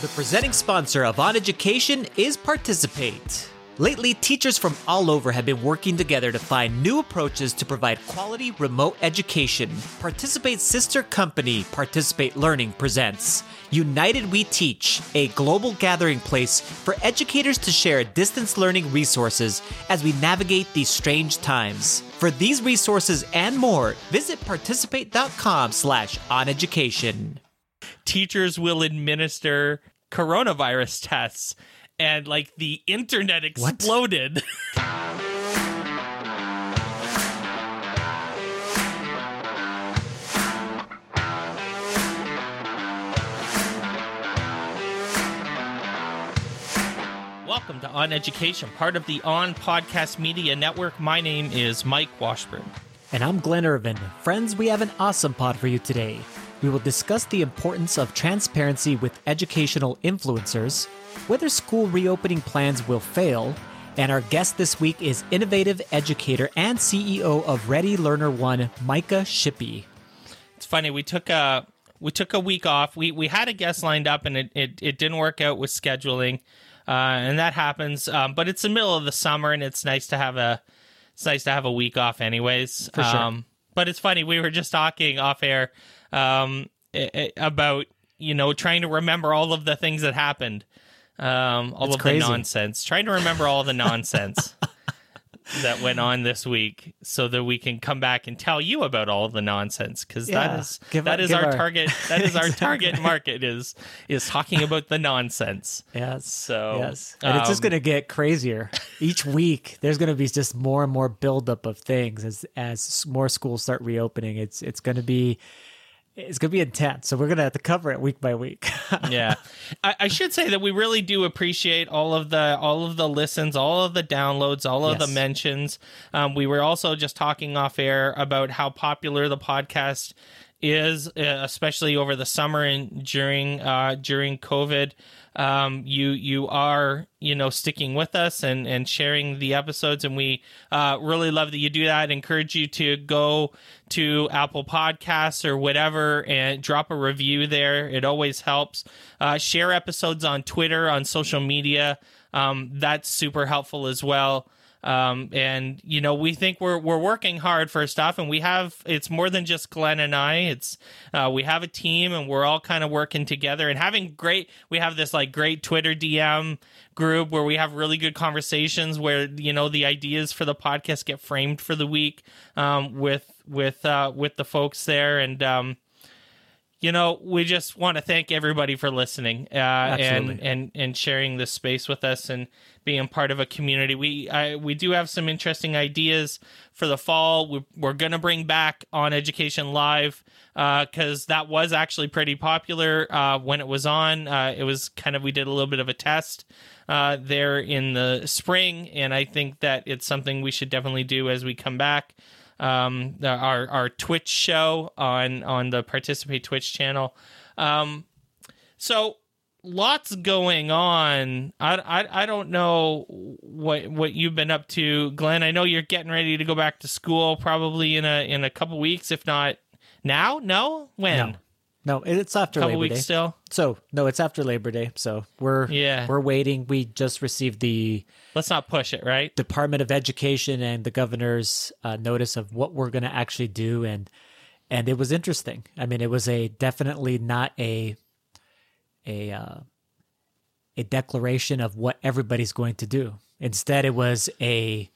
The presenting sponsor of On Education is Participate. Lately, teachers from all over have been working together to find new approaches to provide quality remote education. Participate's sister company, Participate Learning, presents United We Teach, a global gathering place for educators to share distance learning resources as we navigate these strange times. For these resources and more, visit participate.com slash oneducation. Teachers will administer coronavirus tests and like the internet exploded. Welcome to On Education, part of the On Podcast Media Network. My name is Mike Washburn. And I'm Glenn Irvin. Friends, we have an awesome pod for you today. We will discuss the importance of transparency with educational influencers, whether school reopening plans will fail, and our guest this week is innovative educator and CEO of Ready Learner One, Micah Shippee. It's funny, we took a we took a week off. We we had a guest lined up and it it, it didn't work out with scheduling. Uh, and that happens. Um, but it's the middle of the summer and it's nice to have a it's nice to have a week off anyways. For sure. Um, but it's funny, we were just talking off air um, about you know trying to remember all of the things that happened, um, all It's of crazy. the nonsense, trying to remember all the nonsense that went on this week, so that we can come back and tell you about all the nonsense because Yeah. that is Give that our- is our, our- target. That is our target market is is talking about the nonsense. Yes. So, yes. And it's just um, going to get crazier. Each week, there's going to be just more and more buildup of things as as more schools start reopening. It's it's going to be it's going to be intense. So we're going to have to cover it week by week. yeah I, I should say that we really do appreciate all of the all of the listens all of the downloads all of Yes. the mentions um, we were also just talking off air about how popular the podcast is uh, especially over the summer and during uh, during covid um, you you are you know sticking with us and and sharing the episodes. And we uh, really love that you do that. I encourage you to go to apple podcasts or whatever and drop a review there. It always helps. Uh, share episodes on twitter on social media. Um, that's super helpful as well um, and you know we think we're we're working hard for stuff and we have it's more than just glenn and i. It's uh, we have a team and we're all kind of working together and having great we have this like great twitter dm group where we have really good conversations where you know the ideas for the podcast get framed for the week um, with with uh, with the folks there. And um, you know we just want to thank everybody for listening uh, and and and sharing this space with us and being part of a community. We I, we do have some interesting ideas for the fall. We, we're going to bring back on education live because that was actually pretty popular uh, when it was on. Uh, it was kind of we did a little bit of a test uh, there in the spring and i think that it's something we should definitely do as we come back um, our our Twitch show on on the Participate Twitch channel. Um, so lots going on. I, I I don't know what what you've been up to, Glenn. I know you're getting ready to go back to school probably in a in a couple weeks, if not now. No, when? no. No, it's after couple Labor weeks Day. still. So, no, it's after Labor Day. So, we're Yeah. we're waiting. We just received the Let's not push it, right? Department of Education and the governor's uh, notice of what we're going to actually do, and and it was interesting. I mean, it was a definitely not a a uh, a declaration of what everybody's going to do. Instead, it was a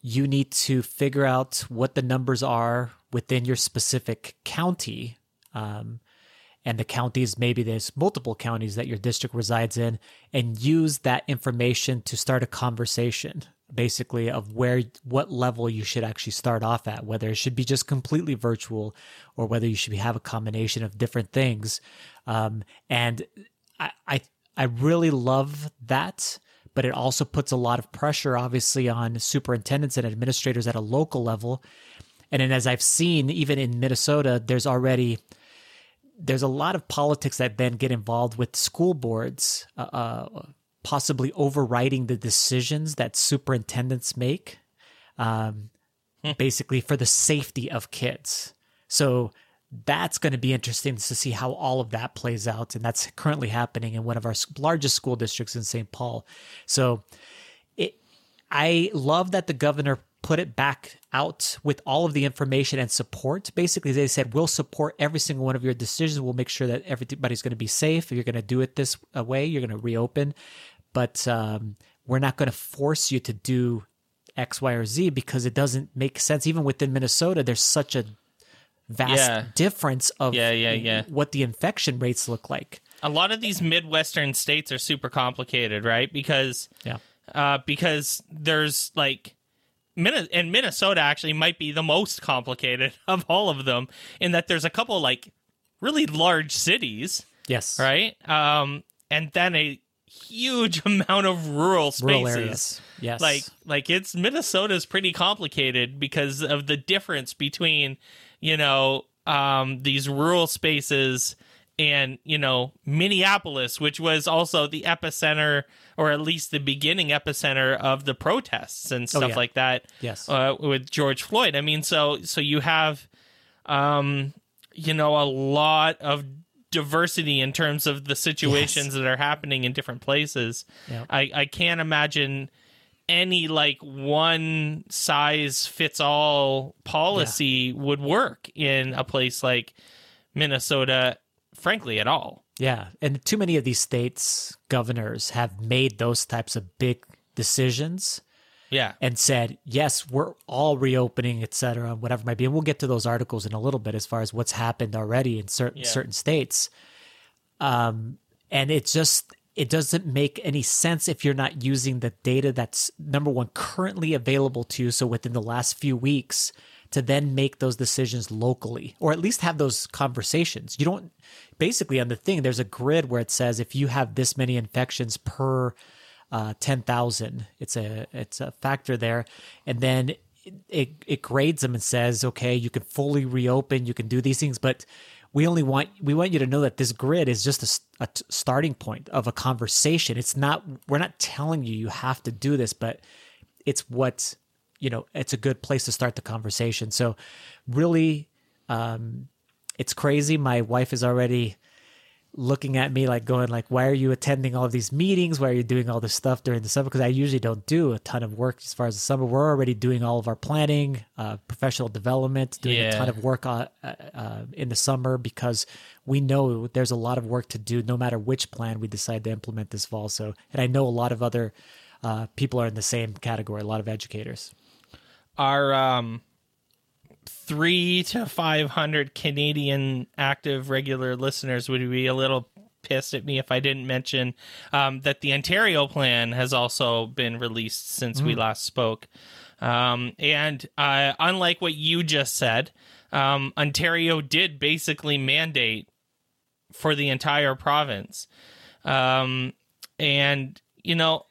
you need to figure out what the numbers are within your specific county. Um, and the counties, maybe there's multiple counties that your district resides in, and use that information to start a conversation basically of where what level you should actually start off at whether it should be just completely virtual or whether you should have a combination of different things. Um, and I, I i really love that but it also puts a lot of pressure obviously on superintendents and administrators at a local level. And then as i've seen even in minnesota there's already there's a lot of politics that then get involved with school boards uh, uh, possibly overriding the decisions that superintendents make um, basically for the safety of kids so that's going to be interesting to see how all of that plays out. And that's currently happening in one of our largest school districts in St. Paul. So it, I love that the governor put it back out with all of the information and support. Basically, they said, we'll support every single one of your decisions. We'll make sure that everybody's going to be safe. You're going to do it this way, you're going to reopen. But um, we're not going to force you to do X, Y, or Z because it doesn't make sense. Even within Minnesota, there's such a vast Yeah. difference of Yeah, yeah, yeah. what the infection rates look like. a lot of these midwestern states are super complicated, right? Because Yeah. uh, because there's like and Minnesota actually might be the most complicated of all of them in that there's a couple like really large cities, Yes. right? Um, and then a huge amount of rural spaces. Rural. Yes. Like like it's Minnesota's pretty complicated because of the difference between, you know, um these rural spaces and, you know, Minneapolis, which was also the epicenter or at least the beginning epicenter of the protests and stuff Oh, yeah. like that yes. uh, with George Floyd. I mean, so so you have, um, you know, a lot of diversity in terms of the situations that are happening in different places. Yeah. I I can't imagine any like one size fits all policy would work in a place like Minnesota, frankly, at all. Yeah, and too many of these states governors have made those types of big decisions Yeah. and said, "Yes, we're all reopening, et cetera, whatever it might be." And we'll get to those articles in a little bit as far as what's happened already in certain Yeah. certain states. Um, and it just it doesn't make any sense if you're not using the data that's number one currently available to you. So within the last few weeks, to then make those decisions locally, or at least have those conversations. You don't basically on the thing. There's a grid where it says if you have this many infections per uh, ten thousand, it's a it's a factor there, and then it it grades them and says, okay, you can fully reopen, you can do these things, but we only want we want you to know that this grid is just a a, starting point of a conversation. It's not we're not telling you you have to do this, but it's what you know. It's a good place to start the conversation. So, really, um, it's crazy. My wife is already looking at me like going like why are you attending all of these meetings? Why are you doing all this stuff during the summer? Because i usually don't do a ton of work as far as the summer. We're already doing all of our planning uh, professional development doing a ton of work uh, uh, in the summer because we know there's a lot of work to do no matter which plan we decide to implement this fall. So and i know a lot of other uh, people are in the same category a lot of educators. Our um three to five hundred Canadian active regular listeners would be a little pissed at me if I didn't mention um, that the Ontario plan has also been released since we last spoke. Um, and uh, unlike what you just said, um, Ontario did basically mandate for the entire province. Um, and, you know,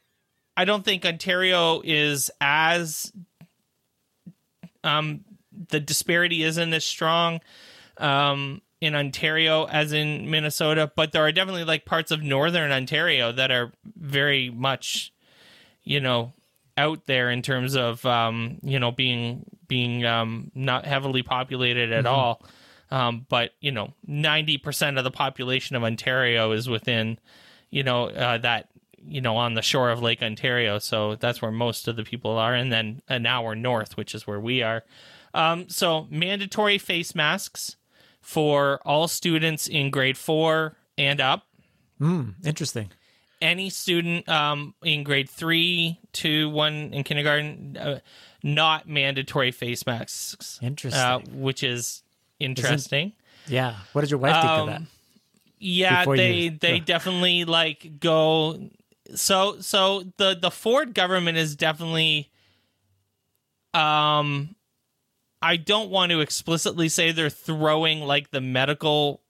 I don't think Ontario is as um, the disparity isn't as strong um, in Ontario as in Minnesota, but there are definitely like parts of northern Ontario that are very much, you know, out there in terms of um, you know being being um, not heavily populated at all. Um, but you know, ninety percent of the population of Ontario is within, you know, uh, that you know on the shore of Lake Ontario. So that's where most of the people are, and then an hour north, which is where we are. Um, so mandatory face masks for all students in grade four and up. mm, interesting. Any student um, in grade three to one in kindergarten, uh, not mandatory face masks, interesting. Uh, which is interesting. yeah. What did your wife think of that? Um, yeah Before they you- they definitely like go so so the the ford government is definitely um i don't want to explicitly say they're throwing like the medical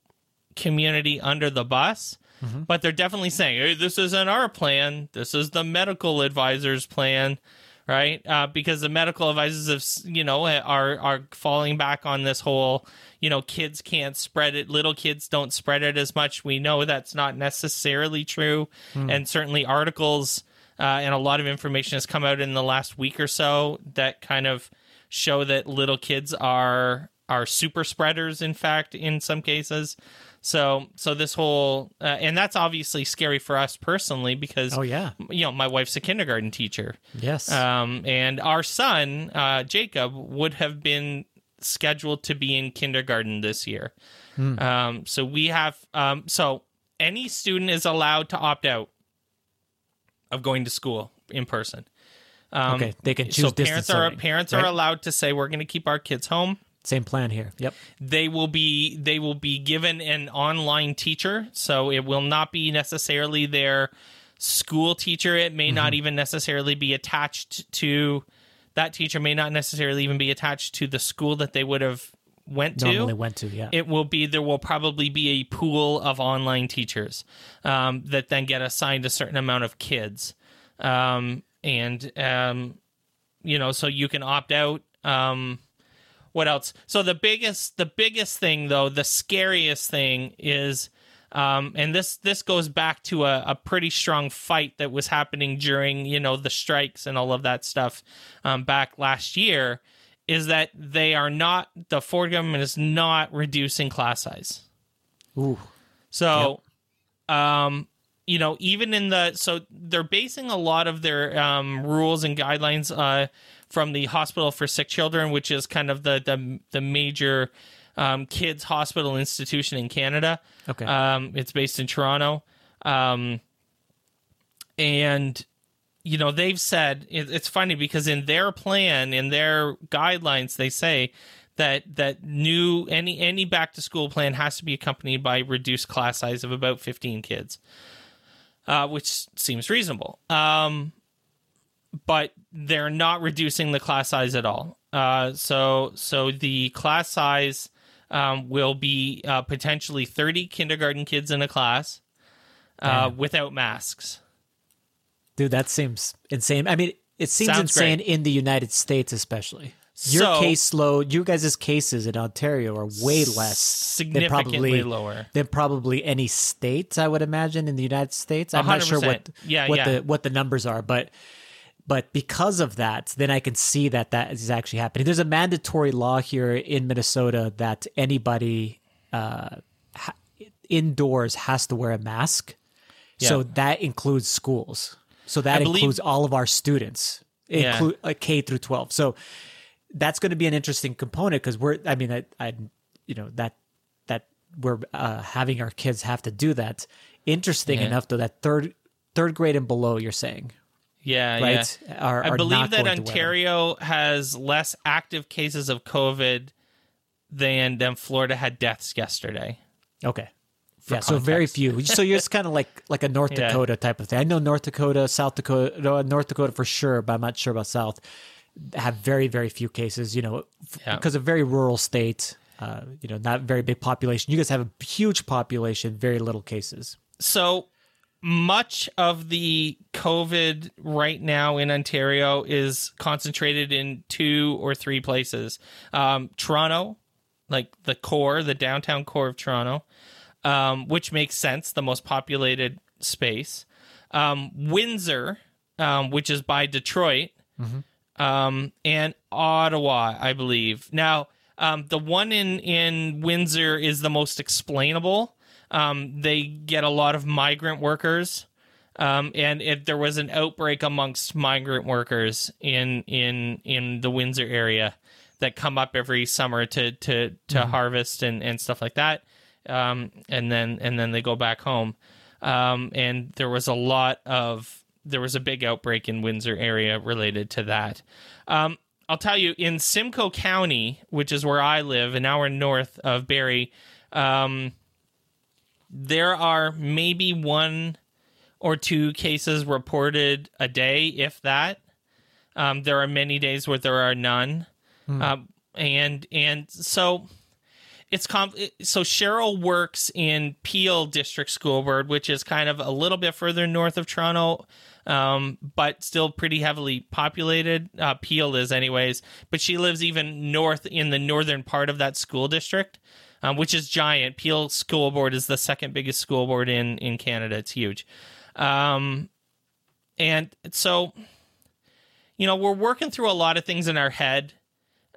community under the bus Mm-hmm. but they're definitely saying hey this isn't our plan. This is the medical advisor's plan right? Uh, because the medical advisors have you know are are falling back on this whole you know kids can't spread it little kids don't spread it as much. We know that's not necessarily true. And certainly articles uh, and a lot of information has come out in the last week or so that kind of show that little kids are are super spreaders. In fact, in some cases, so so this whole uh, and that's obviously scary for us personally because Oh yeah. you know my wife's a kindergarten teacher, Yes. um, and our son uh, Jacob would have been scheduled to be in kindergarten this year. Um, so we have um, so any student is allowed to opt out of going to school in person. Um, okay. They can choose so parents are learning, parents right? are allowed to say we're going to keep our kids home. Same plan here. Yep. They will be they will be given an online teacher, so it will not be necessarily their school teacher. It may not Mm-hmm. even necessarily be attached to that teacher. May not necessarily even be attached to the school that they would have went to Normally went to. Yeah. it will be there will probably be a pool of online teachers um, that then get assigned a certain amount of kids um, and um, you know so you can opt out um, what else so the biggest the biggest thing though the scariest thing is um, and this this goes back to a, a pretty strong fight that was happening during you know the strikes and all of that stuff um, back last year is that they are not the Ford government is not reducing class size. Ooh. So, um, you know, even in the so they're basing a lot of their um, rules and guidelines uh, from the Hospital for Sick Children, which is kind of the the, the major um, kids hospital institution in Canada. Okay. Um, it's based in Toronto. Um, and you know they've said it, it's funny because in their plan in their guidelines they say that that new any any back to school plan has to be accompanied by reduced class size of about 15 kids uh, which seems reasonable um, but they're not reducing the class size at all uh, so so the class size um, will be uh, potentially 30 kindergarten kids in a class uh, without masks Dude, that seems insane. I mean, it seems Sounds insane great. in the United States, especially. Your So- caseload, you guys' cases in Ontario are way less than significantly probably lower. than probably any state. I would imagine in the United States. I'm not sure what Yeah, what yeah. the what the numbers are, but but because of that, then I can see that that is actually happening. There's a mandatory law here in Minnesota that anybody uh, ha- indoors has to wear a mask. So that includes schools. So that believe- includes all of our students, Yeah. include uh, K through 12. So that's going to be an interesting component because we're, I mean, I, I, you know, that, that we're uh, having our kids have to do that. Interesting Yeah. enough though, that third, third grade and below, you're saying, Yeah, right? yeah. Are, I believe that going to wear them. Ontario has less active cases of COVID than than Florida had deaths yesterday. Okay. Yeah, so very few. So you're just kind of like like a North Yeah. Dakota type of thing. I know North Dakota, South Dakota, North Dakota for sure, but I'm not sure about South. Have very very few cases. You know, Yeah. because of very rural state. Uh, you know, not very big population. You guys have a huge population, very little cases. So much of the COVID right now in Ontario is concentrated in two or three places. Um, Toronto, like the core, the downtown core of Toronto, um, which makes sense, the most populated space. Um, Windsor, um, which is by Detroit, um, and Ottawa, I believe. Now, um, the one in in Windsor is the most explainable. Um, they get a lot of migrant workers, um, and if there was an outbreak amongst migrant workers in in in the Windsor area that come up every summer to to to harvest and and stuff like that, um, and then and then they go back home. Um, and there was a lot of there was a big outbreak in Windsor area related to that. Um, I'll tell you, in Simcoe County, which is where I live, an hour north of Barrie, um, there are maybe one or two cases reported a day, if that. Um, there are many days where there are none, um, and and so it's com- so Cheryl works in Peel District School Board, which is kind of a little bit further north of Toronto, um, but still pretty heavily populated. Uh, Peel is, anyways, but she lives even north in the northern part of that school district, um, which is giant. Peel School Board is the second biggest school board in in Canada. It's huge, um, and so you know we're working through a lot of things in our head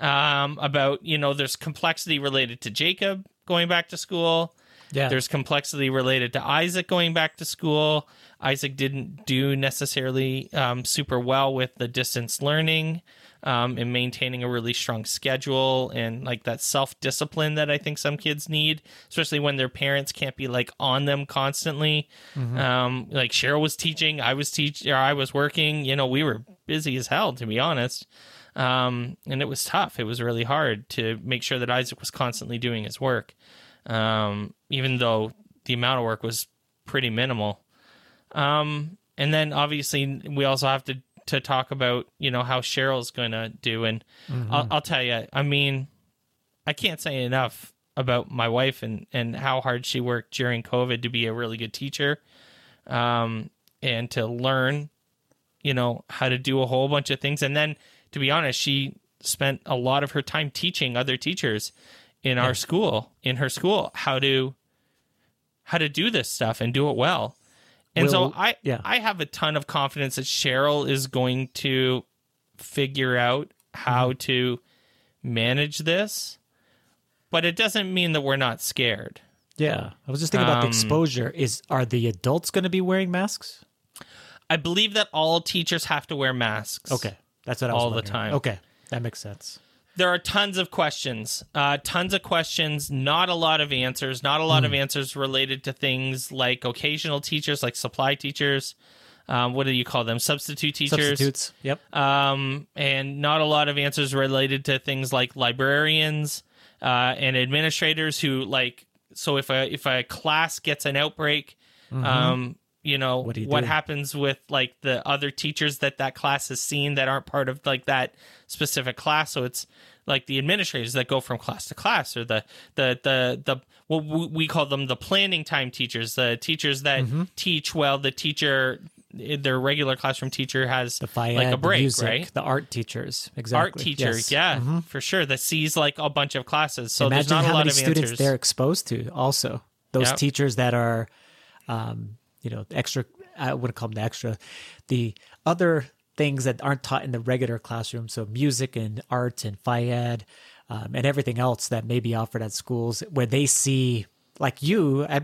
um, about you know there's complexity related to Jacob going back to school. Yeah. There's complexity related to Isaac going back to school. Isaac didn't do necessarily um, super well with the distance learning um, and maintaining a really strong schedule and like that self discipline that I think some kids need, especially when their parents can't be like on them constantly. Um, like Cheryl was teaching, I was teaching, or I was working. You know, we were busy as hell, to be honest. Um, and it was tough. It was really hard to make sure that Isaac was constantly doing his work, um, even though the amount of work was pretty minimal. Um, and then obviously we also have to to talk about you know how Cheryl's going to do, and I'll, I'll tell you, I mean, I can't say enough about my wife and and how hard she worked during COVID to be a really good teacher, um, and to learn, you know, how to do a whole bunch of things, and then to be honest, she spent a lot of her time teaching other teachers in our school in her school how to how to do this stuff and do it well. And so Will- I yeah. I have a ton of confidence that Cheryl is going to figure out how Mm-hmm. to manage this. But it doesn't mean that we're not scared. Yeah. I was just thinking about the Um, exposure. Is are the adults going to be wearing masks? I believe that all teachers have to wear masks. Okay. That's what I was All the time. Okay. That makes sense. There are tons of questions uh, tons of questions not a lot of answers not a lot Hmm. of answers related to things like occasional teachers like supply teachers um, what do you call them substitute teachers Substitutes. Yep. um, and not a lot of answers related to things like librarians uh, and administrators who like so if a if a class gets an outbreak um, you know What do you what do? happens with like the other teachers that that class has seen that aren't part of like that specific class so it's like the administrators that go from class to class or the the the the what we we call them the planning time teachers the teachers that Mm-hmm. teach well the teacher their regular classroom teacher has The phy ed, like a break the music, right the art teachers. Exactly. art teacher Yes. Mm-hmm. yeah for sure that sees like a bunch of classes so Imagine there's not how a lot many of students answers they're exposed to. Also, those Yep. teachers that are, um, you know, extra. I wouldn't call them the extra. The other things that aren't taught in the regular classroom, so music and art and phy ed, um, and everything else that may be offered at schools, where they see, like you, I,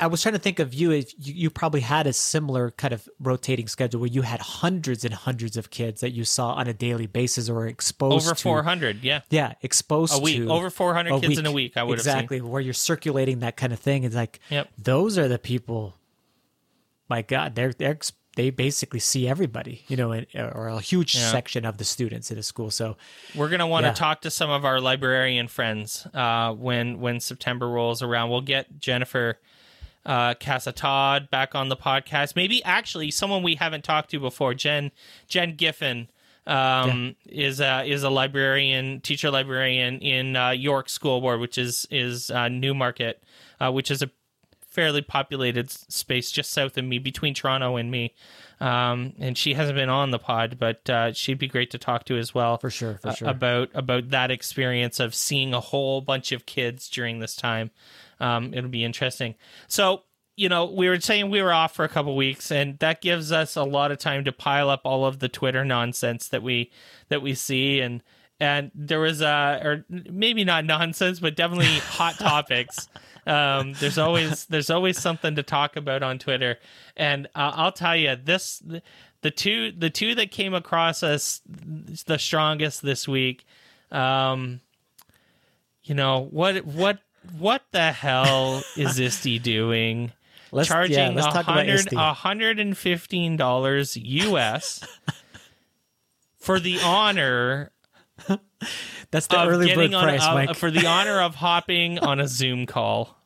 I was trying to think of you. If you, you probably had a similar kind of rotating schedule where you had hundreds and hundreds of kids that you saw on a daily basis or exposed over to 400 yeah yeah, exposed a week to over 400 kids in a week i would exactly where you're circulating that kind of thing. It's like Yep. those are the people. My God, they're they're they basically see everybody, you know, and, or a huge Yeah. section of the students in a school. So we're going to want to Yeah. talk to some of our librarian friends uh, when when september rolls around we'll get jennifer uh, Casa Todd back on the podcast. Maybe actually someone we haven't talked to before, Jen Jen Giffen, um, is a is a librarian, teacher librarian in uh, York School Board, which is is uh, Newmarket, uh, which is a fairly populated space just south of me, between Toronto and me. Um, and she hasn't been on the pod, but uh, she'd be great to talk to as well for sure, for sure. about about that experience of seeing a whole bunch of kids during this time. Um, it'll be interesting. So you know, we were saying we were off for a couple weeks, and that gives us a lot of time to pile up all of the Twitter nonsense that we that we see and. And there was uh or maybe not nonsense, but definitely hot topics. Um, there's always there's always something to talk about on Twitter, and uh, I'll tell you this: the two the two that came across us the strongest this week. Um, you know what what what the hell is ISTE doing? Let's- Charging a hundred a hundred and fifteen dollars US for the honor That's the early bird getting on price, uh, Mike. for the honor of hopping on a Zoom call.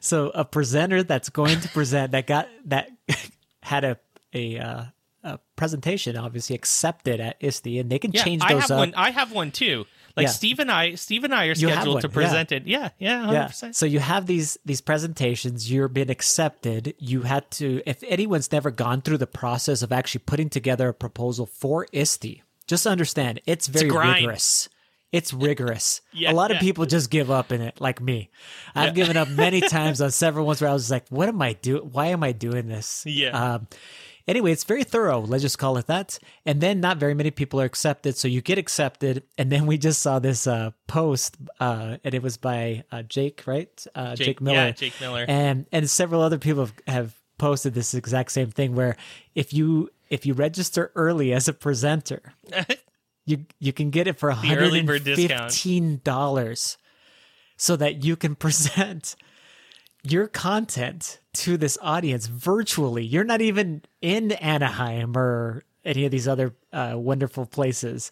So a presenter that's going to present that got that had a a, uh, a presentation obviously accepted at ISTE, and they can Yeah, change I have up. one. I have one too. Like Yeah. Steve and I, Steve and I are scheduled to yeah. present it. Yeah, yeah, hundred yeah. So you have these these presentations. You're being accepted. You had to. If anyone's never gone through the process of actually putting together a proposal for ISTE, just understand it's very grind. rigorous. It's rigorous. Yeah, a lot yeah. of people just give up in it, like me. I've given up many times on several ones where I was like, "What am I doing? Why am I doing this?" Yeah. Um, anyway, it's very thorough. Let's just call it that. And then not very many people are accepted, so you get accepted. And then we just saw this uh, post, uh, and it was by uh, Jake, right? Uh, Jake, Jake- Miller. yeah, Jake Miller. And and several other people have, have posted this exact same thing. Where if you if you register early as a presenter, you you can get it for The early bird discount. $115 so that you can present your content to this audience virtually. You're not even in Anaheim or any of these other uh, wonderful places.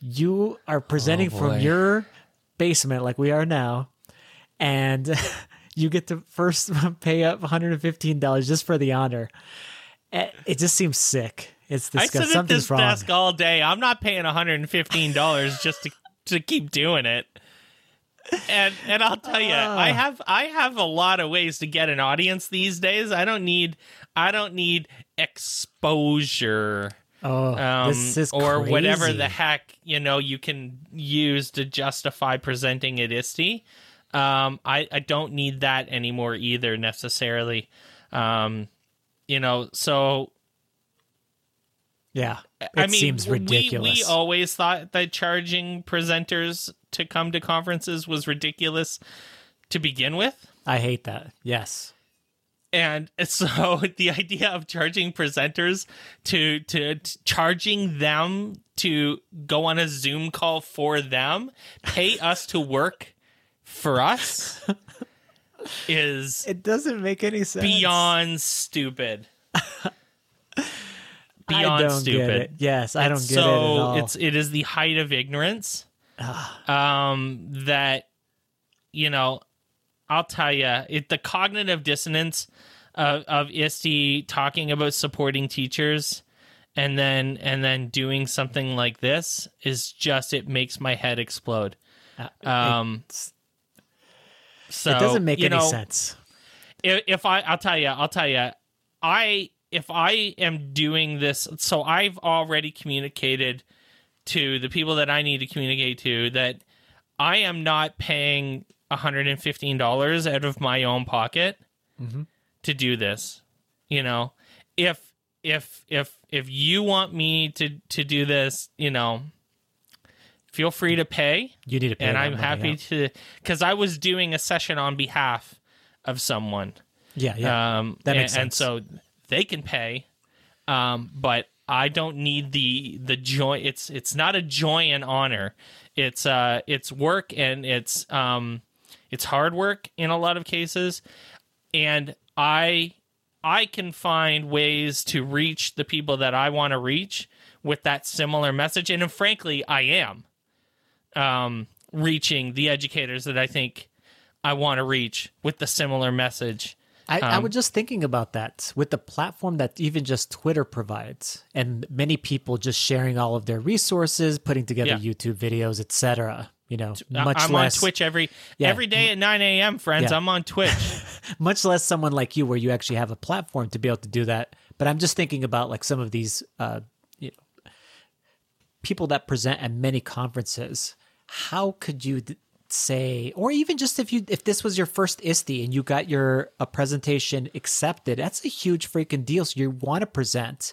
You are presenting Oh, from your basement like we are now, and you get to first pay up $115 just for the honor. Eh, It just seems sick. It's I disgusting. sit at Something's this wrong. desk all day. I'm not paying 115 dollars just to to keep doing it. And and I'll tell you, Ah. I have I have a lot of ways to get an audience these days. I don't need I don't need exposure Oh, um, this is or whatever the heck you know you can use to justify presenting at ISTE. Um, I I don't need that anymore either necessarily. Um, you know, so Yeah, it I mean, seems we- ridiculous. We, always thought that charging presenters to come to conferences was ridiculous to begin with. I hate that. Yes. And so the idea of charging presenters to, to to charging them to go on a Zoom call for them, pay us to work for us is It doesn't make any sense. beyond stupid. Beyond stupid. Yes, I don't It's get it at so all. it's it is the height of ignorance. um, that you know, I'll tell you, it the cognitive dissonance of of ISTE talking about supporting teachers and then and then doing something like this is just it makes my head explode. Um, It's- so it doesn't make any know, sense. if, if I, I'll tell you, I'll tell you, I, if I am doing this, so I've already communicated to the people that I need to communicate to that I am not paying $115 out of my own pocket to do this. You know, if, if, if, if you want me to, to do this, you know, feel free to pay You need to pay and I'm happy to because I was doing a session on behalf of someone. Yeah, yeah. Um, That makes and, and sense. so they can pay, um, but I don't need the the joy. It's it's not a joy and honor. It's uh it's work and it's um it's hard work in a lot of cases, and I I can find ways to reach the people that I want to reach with that similar message, and frankly, I am um, reaching the educators that I think I want to reach with the similar message. I, I um, was just thinking about that with the platform that even just Twitter provides, and many people just sharing all of their resources, putting together Yeah. YouTube videos, etc. You know, I- much I'm less on Twitch every Yeah. every day at 9 a.m. Friends, Yeah. I'm on Twitch. much less someone like you where you actually have a platform to be able to do that but i'm just thinking about like some of these uh you know people that present at many conferences how could you d- say or even just if you if this was your first ISTE and you got your a presentation accepted that's a huge freaking deal so you want to present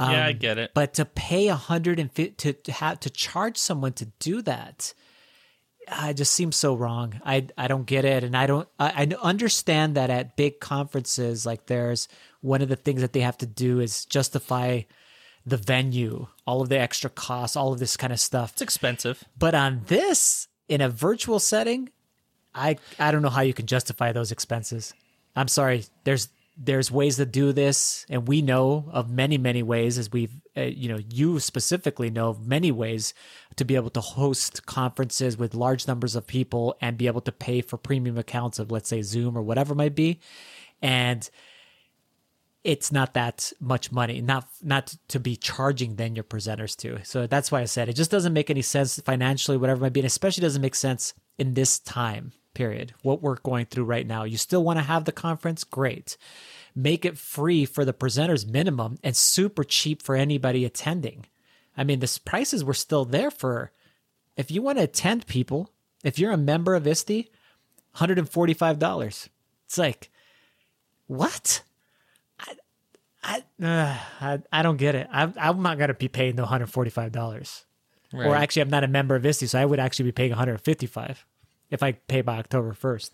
yeah, I Um, get it. but to pay a hundred and fifty to, to have to charge someone to do that, I just seems so wrong. I I don't get it, and I don't. I, I understand that at big conferences, like there's one of the things that they have to do is justify the venue, all of the extra costs, all of this kind of stuff. It's expensive. But on this, in a virtual setting, I I don't know how you can justify those expenses. I'm sorry. There's there's ways to do this, and we know of many many ways, as we've uh, you know you specifically know of many ways to be able to host conferences with large numbers of people and be able to pay for premium accounts of let's say Zoom or whatever might be, and it's not that much money not not to be charging then your presenters to. So that's why i said it just doesn't make any sense financially whatever might be and especially doesn't make sense in this time period what we're going through right now. You still want to have the conference? Great. Make it free for the presenters minimum and super cheap for anybody attending. I mean the prices were still there for if you want to attend people if you're a member of ISTE, $145 it's like what I, uh, I I don't get it. I'm I'm not gonna be paying the 145 dollars. Or actually, I'm not a member of ISTE, so I would actually be paying 155 if I pay by October 1st.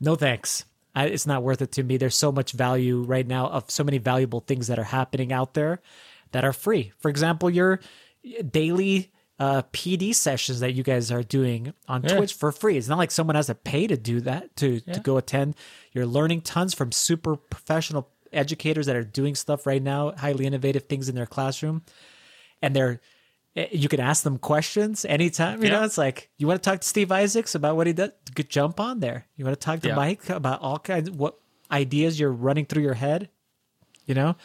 No thanks. I, it's not worth it to me. There's so much value right now of so many valuable things that are happening out there that are free. For example, your daily uh, PD sessions that you guys are doing on Yeah. Twitch for free. It's not like someone has to pay to do that to to go attend. You're learning tons from super professional educators that are doing stuff right now, highly innovative things in their classroom, and they're eh, you can ask them questions anytime. You Yeah. know, it's like you want to talk to Steve Isaacs about what he does. Jump on there. You want to talk to Yeah. Mike about all kinds what ideas you're running through your head. You know,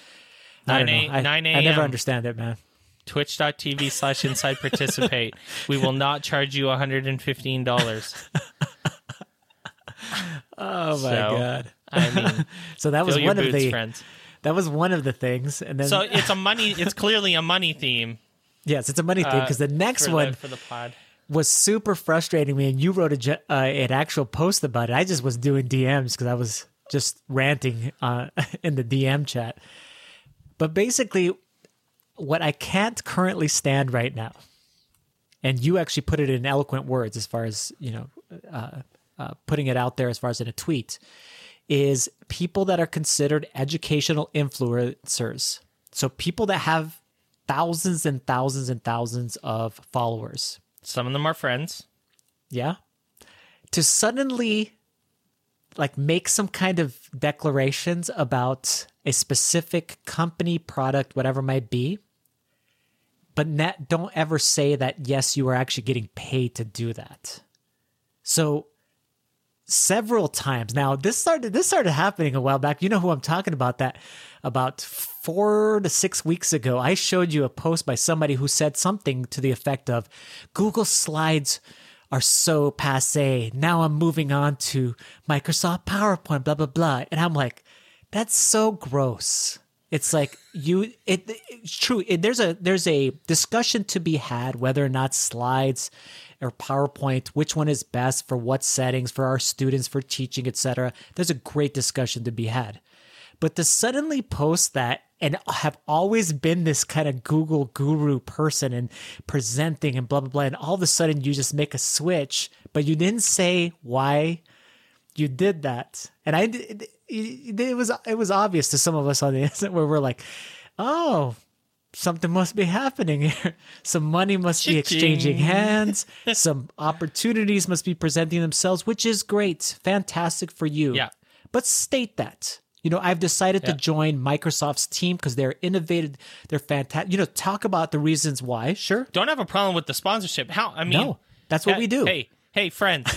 I don't 9 know. I, 9 I never understand it, man. Twitch.tv slash inside participate. we will not charge you $115. Oh my So, god! I mean, So that was one of the friends. that was one of the things, and then So it's a money, it's clearly a money theme. yes, it's a money thing uh, because the next for one the, for the pod. was super frustrating me, and you wrote a uh, an actual post about it. I just was doing DMs because I was just ranting uh, in the DM chat. But basically, what I can't currently stand right now, and you actually put it in eloquent words as far as you know, uh, uh, putting it out there as far as in a tweet, is people that are considered educational influencers. So people that have thousands and thousands and thousands of followers. Some of them are friends. Yeah. To suddenly like make some kind of declarations about a specific company, product, whatever it might be, but net, don't ever say that yes, you are actually getting paid to do that. So several times. Now this started this started happening a while back. You know who i'm talking about that about four to six weeks ago i showed you a post by somebody who said something to the effect of google slides are so passe. Now i'm moving on to microsoft powerpoint blah blah blah. And i'm like that's so gross. It's like you it it's true. It, there's a there's a discussion to be had whether or not slides or PowerPoint, which one is best for what settings for our students for teaching, etc. There's a great discussion to be had. But to suddenly post that and have always been this kind of Google guru person and presenting and blah blah blah, and all of a sudden you just make a switch, but you didn't say why you did that. And I it, it, was it was obvious to some of us on the internet where we're like, oh, something must be happening here. Some money must be exchanging hands. Some opportunities must be presenting themselves, which is great. Fantastic for you. Yeah. But state that. You know, I've decided to join Microsoft's team because they're innovative. They're fantastic. You know, talk about the reasons why. Sure. Don't have a problem with the sponsorship. How? I mean, No, that's what hey- we do. Hey, hey, friends,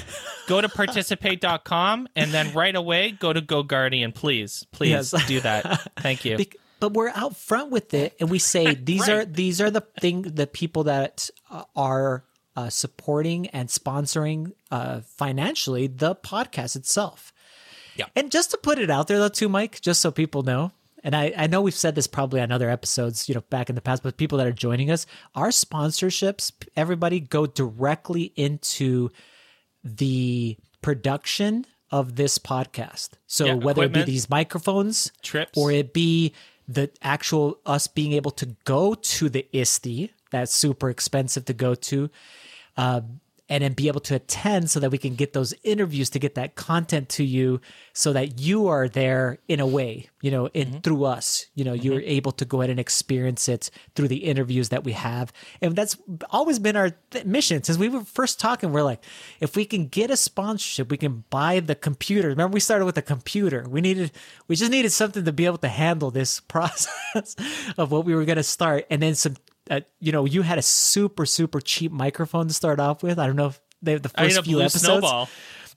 go to participate.com and then right away go to GoGuardian, please. Please Yes. do that. Thank you. Bec- but we're out front with it, and we say these are these are the thing the people that uh, are uh, supporting and sponsoring uh, financially the podcast itself. Yeah. And just to put it out there though, too, Mike, just so people know, and I, I know we've said this probably on other episodes, you know, back in the past, but people that are joining us, our sponsorships, everybody go directly into the production of this podcast. So Yeah, whether it be these microphones, Trips. or it be the actual us being able to go to the ISTE, that's super expensive to go to, um, and then be able to attend so that we can get those interviews to get that content to you so that you are there in a way, you know, in mm-hmm. through us, you know, you're mm-hmm. able to go ahead and experience it through the interviews that we have. And that's always been our th- mission since we were first talking. We're like, if we can get a sponsorship, we can buy the computer. Remember, we started with a computer. We needed, we just needed something to be able to handle this process of what we were going to start. And then some uh, you know, you had a super super cheap microphone to start off with. I don't know if they the first a few blue episodes. snowball.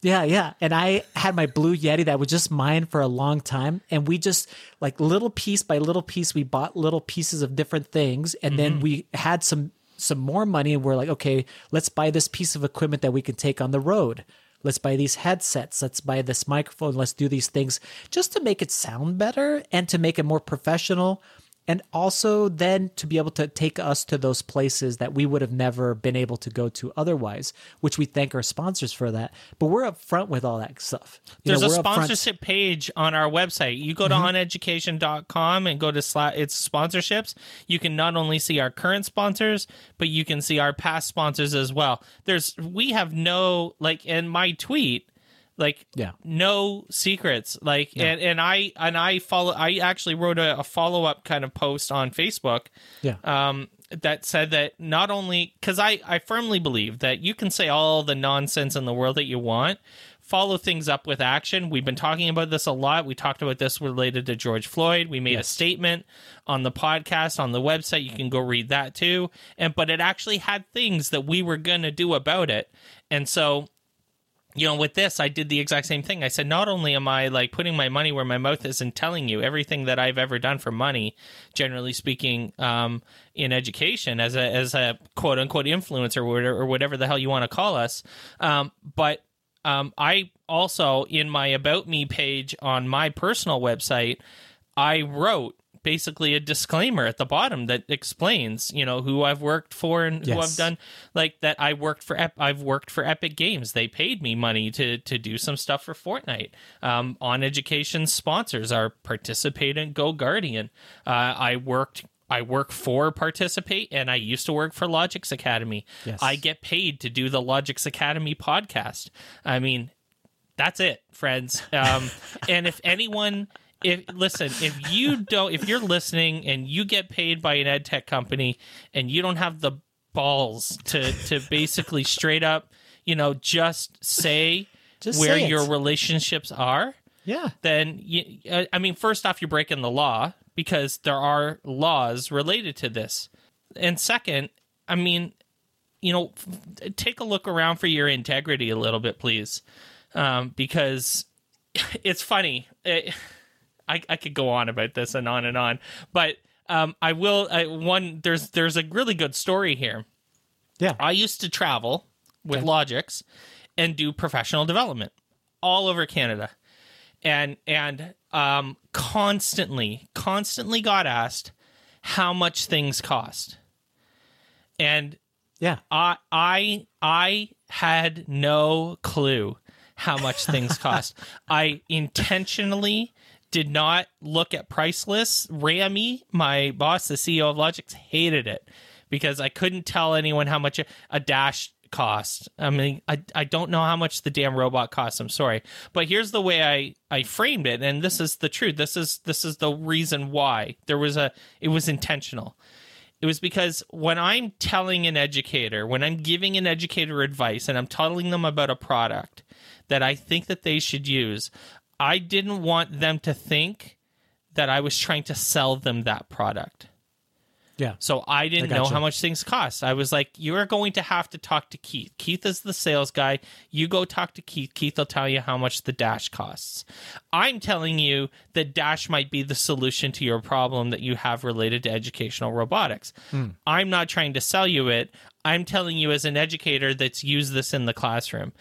Yeah, yeah. And I had my blue Yeti that was just mine for a long time. And we just like little piece by little piece, we bought little pieces of different things. And then we had some some more money and we're like, okay, let's buy this piece of equipment that we can take on the road. Let's buy these headsets. Let's buy this microphone. Let's do these things just to make it sound better and to make it more professional and also then to be able to take us to those places that we would have never been able to go to otherwise, which we thank our sponsors for that. But we're upfront with all that stuff. You There's know, a sponsorship page on our website. You go to mm-hmm. oneducation.com and go to sla- its sponsorships. You can not only see our current sponsors, but you can see our past sponsors as well. There's we have no like in my tweet like yeah. no secrets. Like and and i and i follow i actually wrote a, a follow-up kind of post on facebook yeah. um that said that not only because i i firmly believe that you can say all the nonsense in the world that you want follow things up with action. We've been talking about this a lot. We talked about this related to george floyd. We made yes. a statement on the podcast on the website. You can go read that too. And but it actually had things that we were going to do about it. And so you know, with this, I did the exact same thing. I said, not only am I like putting my money where my mouth is and telling you everything that I've ever done for money, generally speaking, um, in education as a as a quote unquote influencer or whatever, the hell you want to call us, um, but um, I also in my about me page on my personal website, I wrote basically a disclaimer at the bottom that explains, you know, who I've worked for and yes. who I've done. Like that, I worked for. Ep- I've worked for Epic Games. They paid me money to to do some stuff for Fortnite. Um, on education sponsors are Participate and GoGuardian. Uh, I worked I work for Participate and I used to work for Logix Academy. Yes. I get paid to do the Logix Academy podcast. I mean, that's it, friends. Um, and if anyone if listen, if you don't, if you're listening and you get paid by an ed tech company and you don't have the balls to to basically straight up, you know, just say just where say your relationships are, yeah, then you, uh, I mean, first off, you're breaking the law because there are laws related to this, and second, I mean, you know, take a look around for your integrity a little bit, please, um, because it's funny. It, I, I could go on about this and on and on, but um, I will. I, one there's there's a really good story here. Yeah, I used to travel with okay. Logix and do professional development all over Canada, and and um, constantly constantly got asked how much things cost, and yeah, I I I had no clue how much things cost. I intentionally did not look at price lists. Rami, my boss, the CEO of Logix, hated it because I couldn't tell anyone how much a, dash cost. I mean, I, I don't know how much the damn robot costs. I'm sorry, but here's the way I I framed it, and this is the truth. This is this is the reason why there was a it was intentional. It was because when I'm telling an educator, when I'm giving an educator advice, and I'm telling them about a product that I think that they should use, I didn't want them to think that I was trying to sell them that product. Yeah. So I didn't I know how much things cost. I was like, you are going to have to talk to Keith. Keith is the sales guy. You go talk to Keith. Keith will tell you how much the Dash costs. I'm telling you that Dash might be the solution to your problem that you have related to educational robotics. Hmm. I'm not trying to sell you it. I'm telling you as an educator that's used this in the classroom.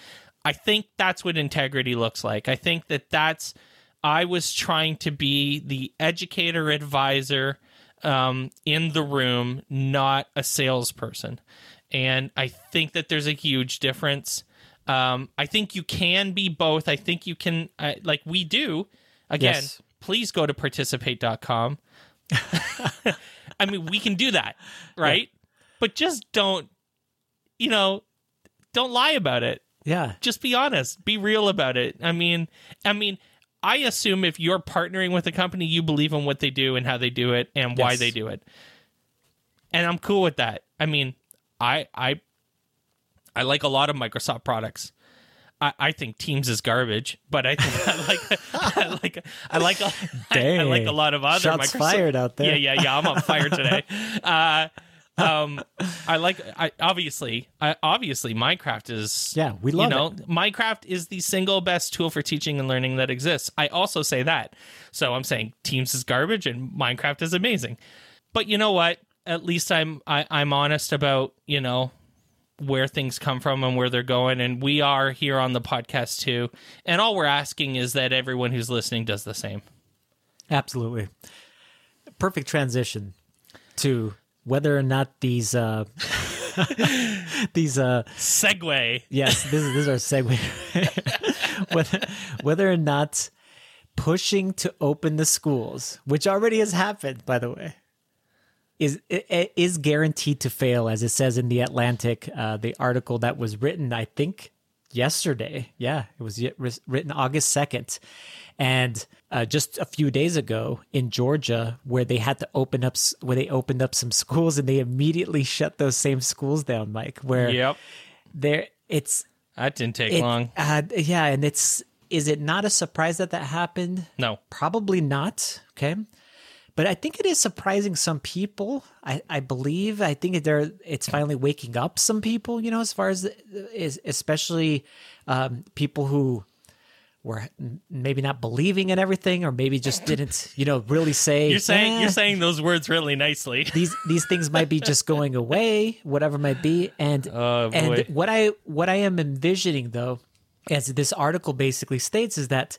I think that's what integrity looks like. I think that that's I was trying to be the educator advisor um, in the room, not a salesperson. And I think that there's a huge difference. Um, I think you can be both. I think you can, uh, like we do. Again, yes. please go to participate.com. I mean, we can do that, right? Yeah. But just don't, you know, don't lie about it. Yeah. Just be honest. Be real about it. I mean, I mean, I assume if you're partnering with a company, you believe in what they do and how they do it and why yes. they do it. And I'm cool with that. I mean, I I I like a lot of Microsoft products. I, I think Teams is garbage, but I think I like I like I like a, I, I like a lot of other Shots Microsoft. fired out there. Yeah, yeah, yeah. I'm on fire today. Uh, um, I like. I obviously, I, obviously, Minecraft is. Yeah, we love you know, it. Minecraft is the single best tool for teaching and learning that exists. I also say that. So I'm saying Teams is garbage and Minecraft is amazing. But you know what? At least I'm I, I'm honest about you know where things come from and where they're going. And we are here on the podcast too. And all we're asking is that everyone who's listening does the same. Absolutely perfect transition to whether or not these uh these uh Segue. yes this is this is our segue whether, whether or not pushing to open the schools which already has happened by the way is is guaranteed to fail as it says in the atlantic uh the article that was written i think yesterday yeah it was written august 2nd and uh, just a few days ago in Georgia, where they had to open up, where they opened up some schools, and they immediately shut those same schools down, Mike. Where yep, there it's that didn't take it, long. Uh, yeah, and it's is it not a surprise that that happened? No, probably not. Okay. But I think it is surprising some people. I, I believe I think they're it's finally waking up some people. You know, as far as is especially um, people who were maybe not believing in everything or maybe just didn't you know really say you're saying eh, you're saying those words really nicely these these things might be just going away whatever might be and oh, and what i what i am envisioning though as this article basically states is that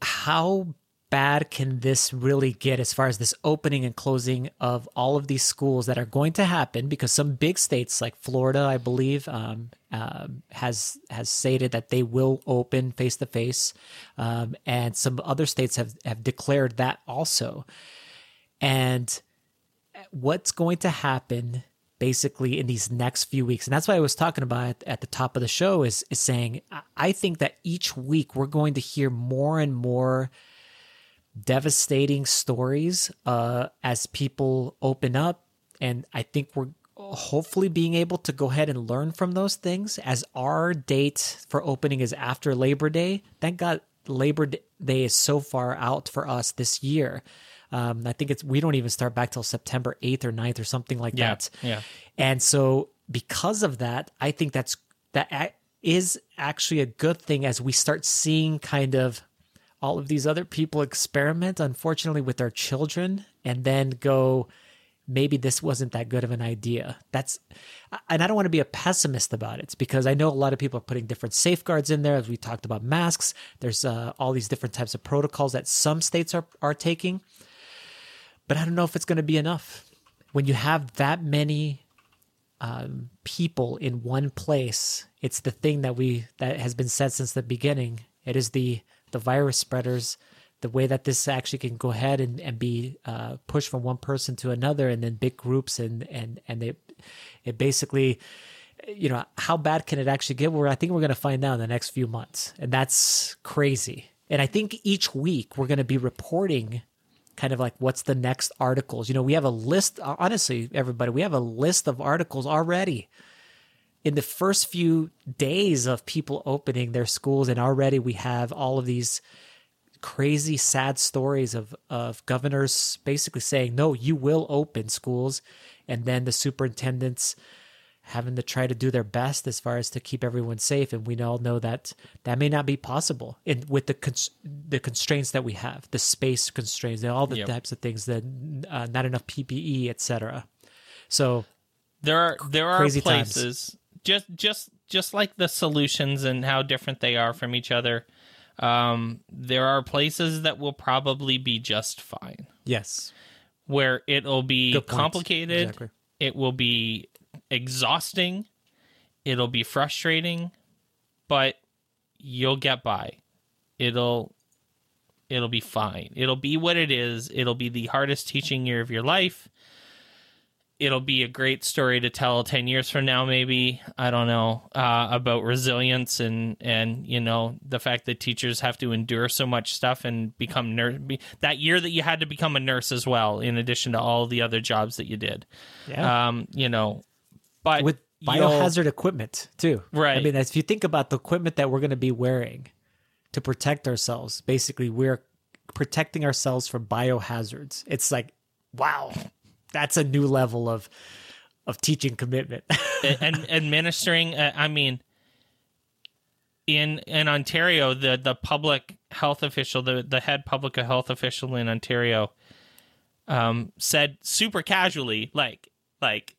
how bad can this really get as far as this opening and closing of all of these schools that are going to happen? Because some big states like Florida, I believe, um, uh, has has stated that they will open face to face, and some other states have have declared that also. And what's going to happen? basically in these next few weeks and that's why i was talking about at the top of the show is, is saying i think that each week we're going to hear more and more devastating stories uh, as people open up. And I think we're hopefully being able to go ahead and learn from those things as our date for opening is after Labor Day. Thank God Labor Day is so far out for us this year. Um, I think it's we don't even start back till September 8th or 9th or something like yeah, that. Yeah. And so because of that, I think that's that is actually a good thing as we start seeing kind of all of these other people experiment, unfortunately, with their children and then go, maybe this wasn't that good of an idea. That's, and I don't want to be a pessimist about it because I know a lot of people are putting different safeguards in there. As we talked about masks, there's uh, all these different types of protocols that some states are, are taking. But I don't know if it's going to be enough. When you have that many um, people in one place, it's the thing that we that has been said since the beginning. It is the the virus spreaders, the way that this actually can go ahead and, and be uh, pushed from one person to another and then big groups and and and it it basically you know how bad can it actually get? Where i think we're going to find out in the next few months and that's crazy. And i think each week we're going to be reporting kind of like what's the next articles. You know we have a list honestly everybody we have a list of articles already in the first few days of people opening their schools, and already we have all of these crazy, sad stories of of governors basically saying, "No, you will open schools," and then the superintendents having to try to do their best as far as to keep everyone safe and we all know that that may not be possible in with the cons- the constraints that we have the space constraints and all the yep. types of things that uh, not enough PPE etc so there are there are places times just just just like the solutions and how different they are from each other um, there are places that will probably be just fine. Yes. Where it'll be complicated exactly. it will be exhausting it'll be frustrating but you'll get by. It'll it'll be fine. It'll be what it is. It'll be the hardest teaching year of your life it'll be a great story to tell 10 years from now maybe. I don't know uh, about resilience and and you know the fact that teachers have to endure so much stuff and become nurse be, that year that you had to become a nurse as well in addition to all the other jobs that you did. Yeah. um you know but with biohazard equipment too. Right. i mean if you think about the equipment that we're going to be wearing to protect ourselves basically we're protecting ourselves from biohazards. It's like wow that's a new level of of teaching commitment and administering. Uh, I mean, in in Ontario, the the public health official, the the head public health official in Ontario, um, said super casually, like like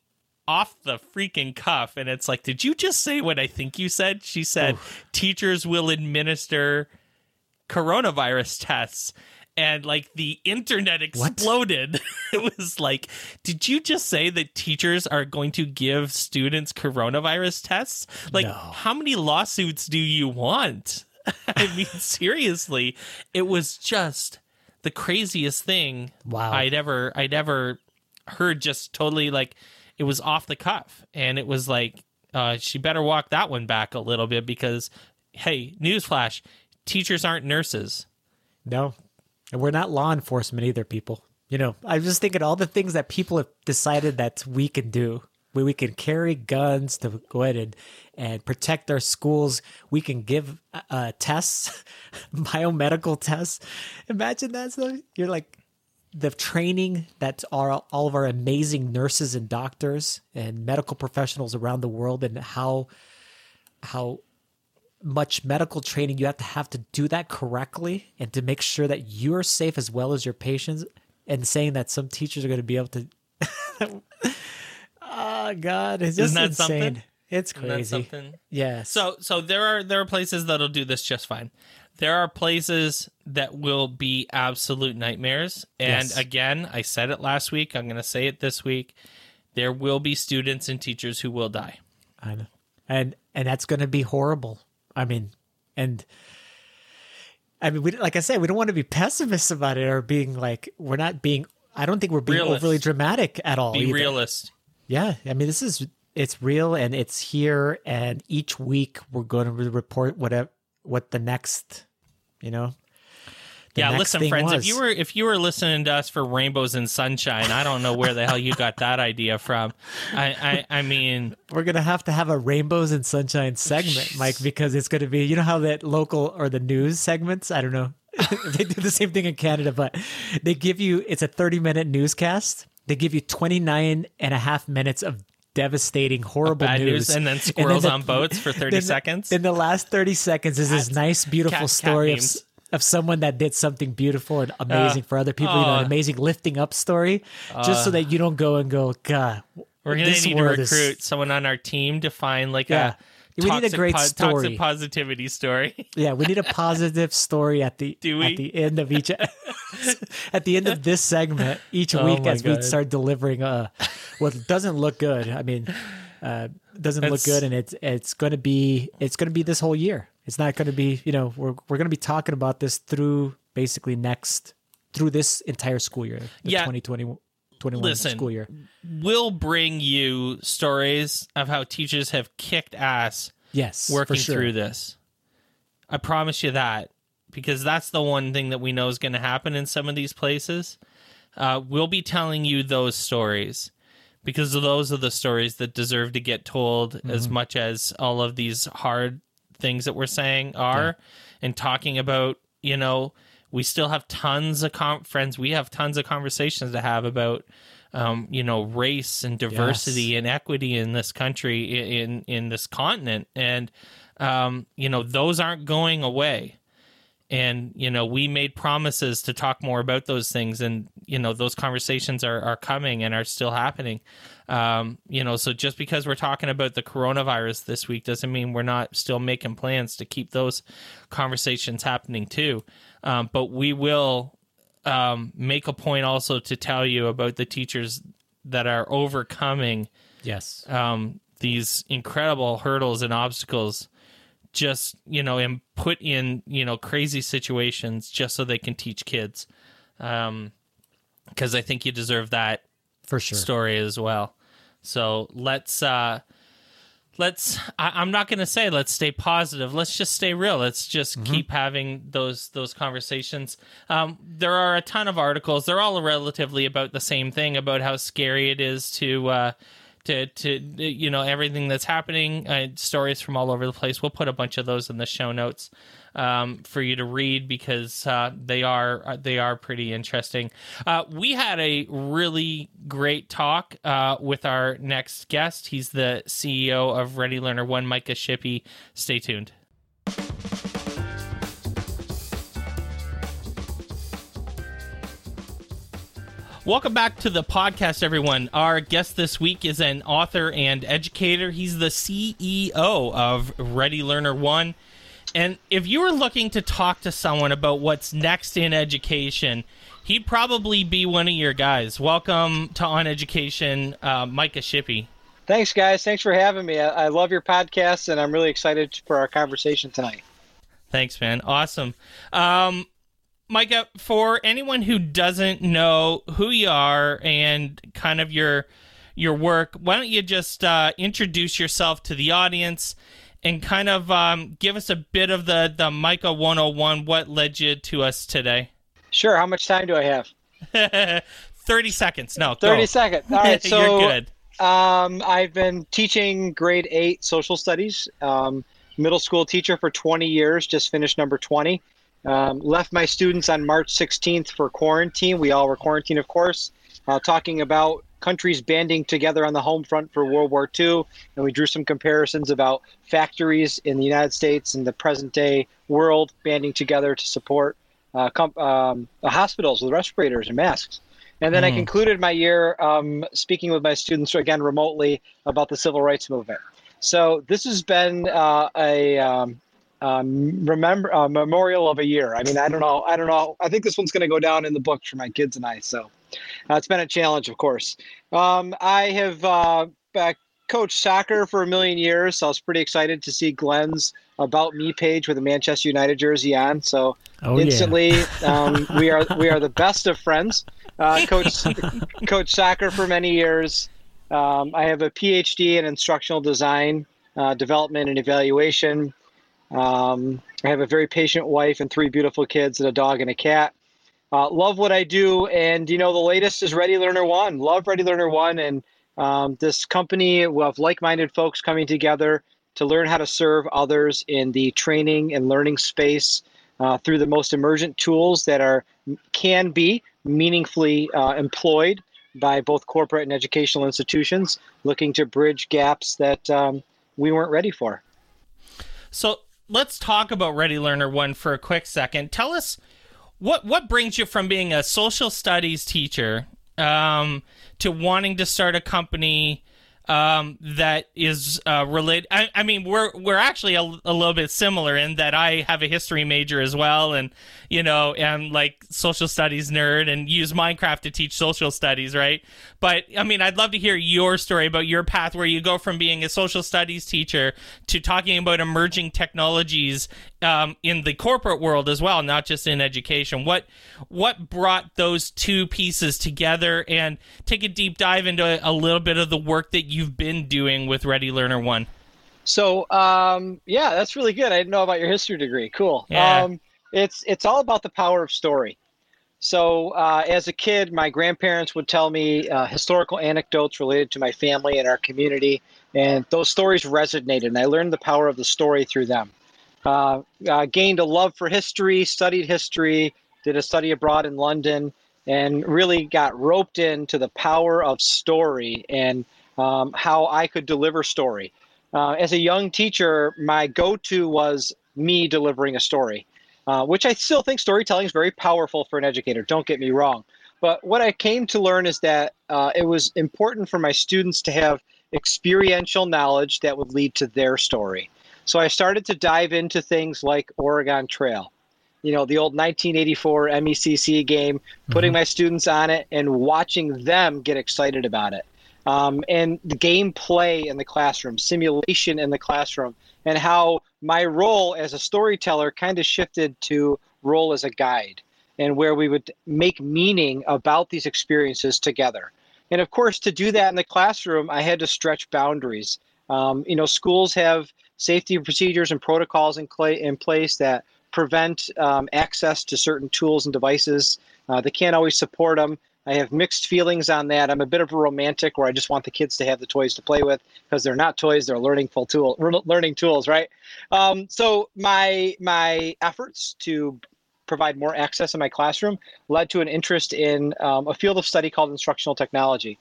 off the freaking cuff, and it's like, did you just say what I think you said? She said, Oof. teachers will administer coronavirus tests and like the internet exploded. it was like, did you just say that teachers are going to give students coronavirus tests? Like, No. how many lawsuits do you want? I mean, seriously, it was just the craziest thing Wow. I'd ever I'd ever heard. Just totally like it was off the cuff, and it was like uh, she better walk that one back a little bit because, hey, newsflash, teachers aren't nurses. No. And we're not law enforcement either, people. You know, I'm just thinking all the things that people have decided that we can do. We, we can carry guns to go ahead and, and protect our schools. We can give uh, tests, biomedical tests. Imagine that stuff. You're like the training that are all of our amazing nurses and doctors and medical professionals around the world and how how much medical training you have to have to do that correctly and to make sure that you're safe as well as your patients and saying that some teachers are going to be able to oh god it's just Isn't that insane something? it's Isn't that crazy something? yes So so there are there are places that'll do this just fine. There are places that will be absolute nightmares. And Yes. again, I said it last week, I'm going to say it this week. There will be students and teachers who will die. I know. And and that's going to be horrible. I mean, and I mean, we like I said, we don't want to be pessimists about it or being like we're not being. I don't think we're being Realist. overly dramatic at all. Be either. realist. Yeah, I mean, this is it's real and it's here, and each week we're going to report whatever what the next, you know. The yeah, listen, friends. If you were if you were listening to us for rainbows and sunshine, I don't know where the hell you got that idea from. I I, I mean, we're gonna have to have a rainbows and sunshine segment, Mike, because it's gonna be you know how that local or the news segments. I don't know. they do the same thing in Canada, but they give you it's a 30 minute newscast. They give you 29 and a half minutes of devastating, horrible bad news, and then squirrels the- on boats for 30 then seconds. Then the last 30 seconds is this nice, beautiful cat- cat story of, memes. s- of someone that did something beautiful and amazing for other people. you know, uh, an amazing lifting up story, just so that you don't go and go, God, We're gonna need to world is- recruit someone on our team to find like Yeah. a We need a toxic great po- story. toxic positivity story. Yeah, we need a positive story at the Do we? at the end of each at the end of this segment each Oh week as we start delivering uh what doesn't look good. I mean, uh doesn't look good and it's it's going to be it's going to be this whole year. It's not going to be, you know, we're we're going to be talking about this through basically next through this entire school year, the Yeah. 2020 21 Listen. school year. we'll bring you stories of how teachers have kicked ass Yes, working sure. through this. I promise you that because that's the one thing that we know is going to happen in some of these places. Uh, we'll be telling you those stories because those are the stories that deserve to get told Mm-hmm. as much as all of these hard things that we're saying are and talking about, you know, we still have tons of com- friends. We have tons of conversations to have about, um, you know, race and diversity and equity in this country, in in this continent, and um, you know, those aren't going away. And you know, we made promises to talk more about those things, and you know, those conversations are are coming and are still happening. Um, you know, so just because we're talking about the coronavirus this week doesn't mean we're not still making plans to keep those conversations happening too. Um, but we will um, make a point also to tell you about the teachers that are overcoming Yes. um, these incredible hurdles and obstacles just you know and put in you know crazy situations just so they can teach kids. Um because i think you deserve that For sure. story as well. So let's uh let's I, i'm not gonna say let's stay positive. Let's just stay real. Let's just keep having those those conversations. Um there are a ton of articles. They're all relatively about the same thing about how scary it is to uh to to you know everything that's happening uh, stories from all over the place we'll put a bunch of those in the show notes um, for you to read because uh, they are uh, they are pretty interesting. Uh, we had a really great talk uh, with our next guest. He's the CEO of Ready Learner One, Micah Shippee. Stay tuned. Welcome back to the podcast, everyone. Our guest this week is an author and educator. He's the CEO of Ready Learner One, And if you were looking to talk to someone about what's next in education, he'd probably be one of your guys. Welcome to On Education, uh, Micah Shippee. Thanks, guys. Thanks for having me. I, I love your podcast, and I'm really excited for our conversation tonight. Thanks, man. Awesome. Um, Micah, for anyone who doesn't know who you are and kind of your your work, why don't you just uh, introduce yourself to the audience and kind of um, give us a bit of the the Micah 101? What led you to us today? Sure. How much time do I have? 30 seconds. No, 30 go. seconds. All right. So, You're good. Um, I've been teaching grade eight social studies, um, middle school teacher for 20 years, just finished number 20. Um, left my students on March 16th for quarantine. We all were quarantined, of course, uh, talking about countries banding together on the home front for World War II. And we drew some comparisons about factories in the United States and the present day world banding together to support uh, com- um, hospitals with respirators and masks. And then mm. I concluded my year um, speaking with my students again remotely about the civil rights movement. So this has been uh, a um, um, remember a memorial of a year. I mean, I don't know. I don't know. I think this one's going to go down in the book for my kids and I. So uh, it's been a challenge, of course. Um, I have uh, coached soccer for a million years, so I was pretty excited to see Glenn's about me page with a Manchester United jersey on. So oh, instantly, yeah. um, we are we are the best of friends. Uh, coach coach soccer for many years. Um, I have a PhD in instructional design, uh, development, and evaluation. Um, I have a very patient wife and three beautiful kids and a dog and a cat. Uh, love what I do, and you know the latest is Ready Learner One. Love Ready Learner One, and um, this company of like-minded folks coming together to learn how to serve others in the training and learning space uh, through the most emergent tools that are can be meaningfully uh, employed by both corporate and educational institutions, looking to bridge gaps that um, we weren't ready for. So let's talk about Ready Learner One for a quick second. Tell us what what brings you from being a social studies teacher um, to wanting to start a company um, that is uh, related. I, I, mean, we're we're actually a, a, little bit similar in that I have a history major as well, and you know, am like social studies nerd and use Minecraft to teach social studies, right? But I mean, I'd love to hear your story about your path where you go from being a social studies teacher to talking about emerging technologies um, in the corporate world as well, not just in education. What what brought those two pieces together, and take a deep dive into a little bit of the work that you've been doing with Ready Learner One. So um, yeah, that's really good. I didn't know about your history degree. Cool. Yeah. Um, it's it's all about the power of story. So uh, as a kid, my grandparents would tell me uh, historical anecdotes related to my family and our community, and those stories resonated. And I learned the power of the story through them. Uh, uh, gained a love for history, studied history, did a study abroad in London, and really got roped into the power of story and um, how I could deliver story. Uh, as a young teacher, my go to was me delivering a story, uh, which I still think storytelling is very powerful for an educator. Don't get me wrong. But what I came to learn is that uh, it was important for my students to have experiential knowledge that would lead to their story. So I started to dive into things like Oregon Trail, you know, the old 1984 MECC game, putting mm-hmm. my students on it and watching them get excited about it. Um, and the gameplay in the classroom, simulation in the classroom, and how my role as a storyteller kind of shifted to role as a guide, and where we would make meaning about these experiences together. And of course, to do that in the classroom, I had to stretch boundaries. Um, you know, schools have safety procedures and protocols in, cl- in place that prevent um, access to certain tools and devices. Uh, they can't always support them. I have mixed feelings on that. I'm a bit of a romantic where I just want the kids to have the toys to play with because they're not toys; they're learning full tool, learning tools, right? Um, so my my efforts to provide more access in my classroom led to an interest in um, a field of study called instructional technology.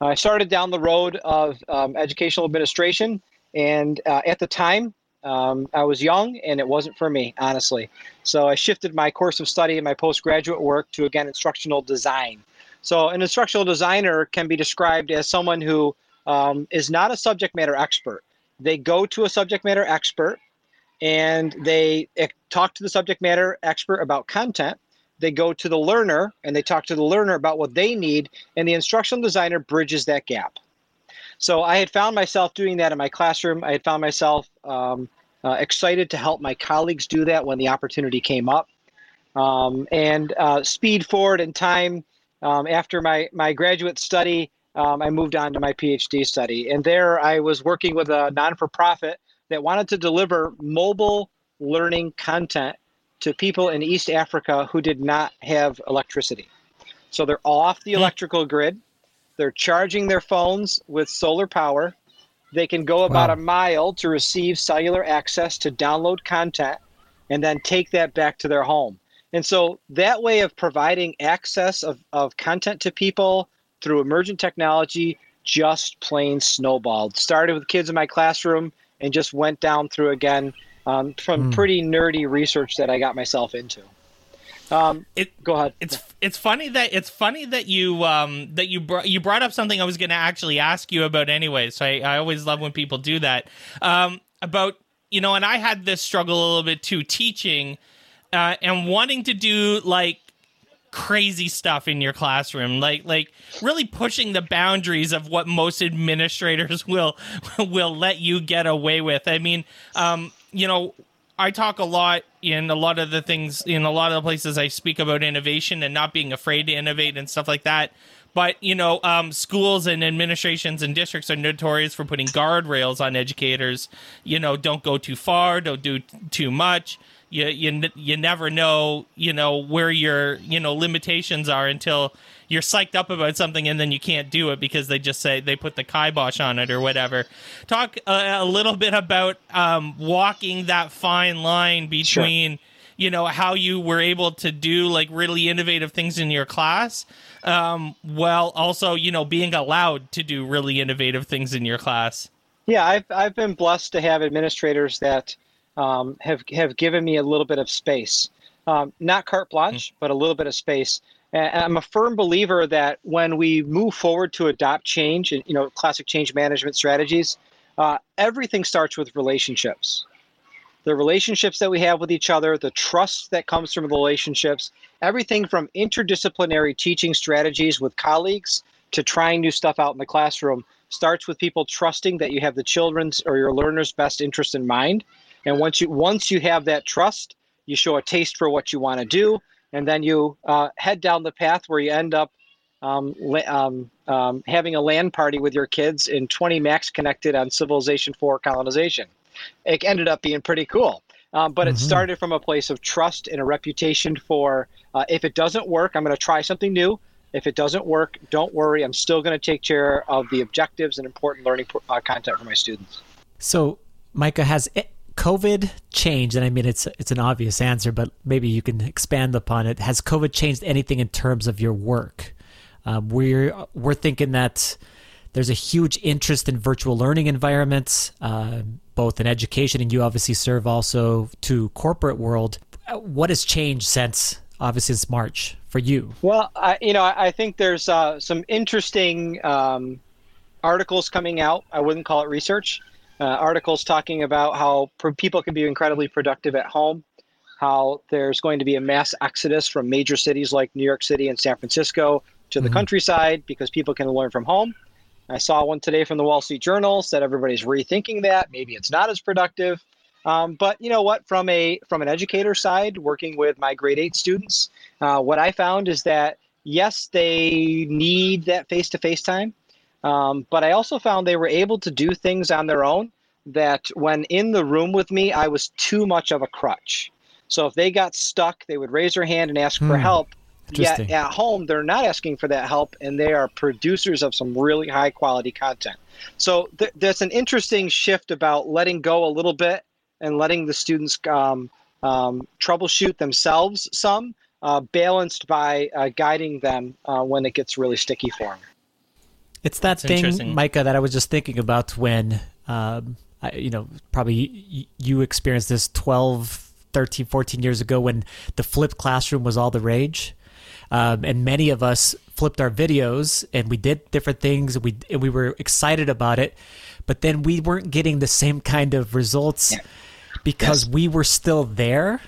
I started down the road of um, educational administration and uh, at the time, um, I was young and it wasn't for me, honestly. So I shifted my course of study and my postgraduate work to, again, instructional design. So an instructional designer can be described as someone who um, is not a subject matter expert. They go to a subject matter expert and they eh, talk to the subject matter expert about content. They go to the learner and they talk to the learner about what they need, and the instructional designer bridges that gap. So I had found myself doing that in my classroom. I had found myself um, uh, excited to help my colleagues do that when the opportunity came up. Um, and uh, speed forward in time, um, after my, my graduate study, um, I moved on to my PhD study. And there I was working with a non for profit that wanted to deliver mobile learning content to people in East Africa who did not have electricity. So they're off the hmm. electrical grid. They're charging their phones with solar power. They can go about wow. a mile to receive cellular access to download content and then take that back to their home. And so that way of providing access of, of content to people through emergent technology just plain snowballed. Started with kids in my classroom and just went down through again um, from mm. pretty nerdy research that I got myself into. Um, it go ahead. It's it's funny that it's funny that you um that you brought you brought up something I was going to actually ask you about anyway. So I, I always love when people do that. Um, about you know, and I had this struggle a little bit too teaching, uh, and wanting to do like crazy stuff in your classroom like like really pushing the boundaries of what most administrators will will let you get away with i mean um you know i talk a lot in a lot of the things in a lot of the places i speak about innovation and not being afraid to innovate and stuff like that. But you know um, schools and administrations and districts are notorious for putting guardrails on educators. You know don't go too far don't do too much. You you you never know you know where your you know limitations are until you're psyched up about something and then you can't do it because they just say they put the kibosh on it or whatever. Talk a, a little bit about um, walking that fine line between. Sure. You know how you were able to do like really innovative things in your class, um, while also you know being allowed to do really innovative things in your class. Yeah, I've I've been blessed to have administrators that um, have have given me a little bit of space, um, not carte blanche, mm. but a little bit of space. And I'm a firm believer that when we move forward to adopt change, and you know, classic change management strategies, uh, everything starts with relationships. The relationships that we have with each other, the trust that comes from the relationships, everything from interdisciplinary teaching strategies with colleagues to trying new stuff out in the classroom starts with people trusting that you have the children's or your learner's best interest in mind and once you once you have that trust, you show a taste for what you want to do, and then you uh, head down the path where you end up um, um, um, having a LAN party with your kids in 20 max connected on Civilization 4 colonization. It ended up being pretty cool. Um, but mm-hmm. it started from a place of trust and a reputation for uh, if it doesn't work, I'm going to try something new. If it doesn't work, don't worry. I'm still going to take care of the objectives and important learning uh, content for my students. So, Micah, has it, COVID changed? And I mean, it's it's an obvious answer, but maybe you can expand upon it. Has COVID changed anything in terms of your work? Um, we're we're thinking that there's a huge interest in virtual learning environments, uh, both in education, and you obviously serve also to corporate world. What has changed since obviously since March for you? Well, I, you know, I think there's uh, some interesting um, articles coming out. I wouldn't call it research uh, articles talking about how people can be incredibly productive at home, how there's going to be a mass exodus from major cities like New York City and San Francisco to the mm-hmm. countryside because people can learn from home. I saw one today from the Wall Street Journal said everybody's rethinking that. Maybe it's not as productive. Um, but you know what? From a from an educator side, working with my grade eight students, uh, what I found is that yes, they need that face to face time. Um, but I also found they were able to do things on their own that when in the room with me, I was too much of a crutch. So if they got stuck, they would raise their hand and ask for hmm. help. Yet at home, they're not asking for that help, and they are producers of some really high quality content. So th- there's an interesting shift about letting go a little bit and letting the students um, um, troubleshoot themselves some, uh, balanced by uh, guiding them uh, when it gets really sticky for them. It's that That's thing, Micah, that I was just thinking about when, um, I, you know, probably you experienced this 12, 13, 14 years ago when the flipped classroom was all the rage. Um, and many of us flipped our videos and we did different things and we, and we were excited about it, but then we weren't getting the same kind of results. Yeah. because yes. we were still there.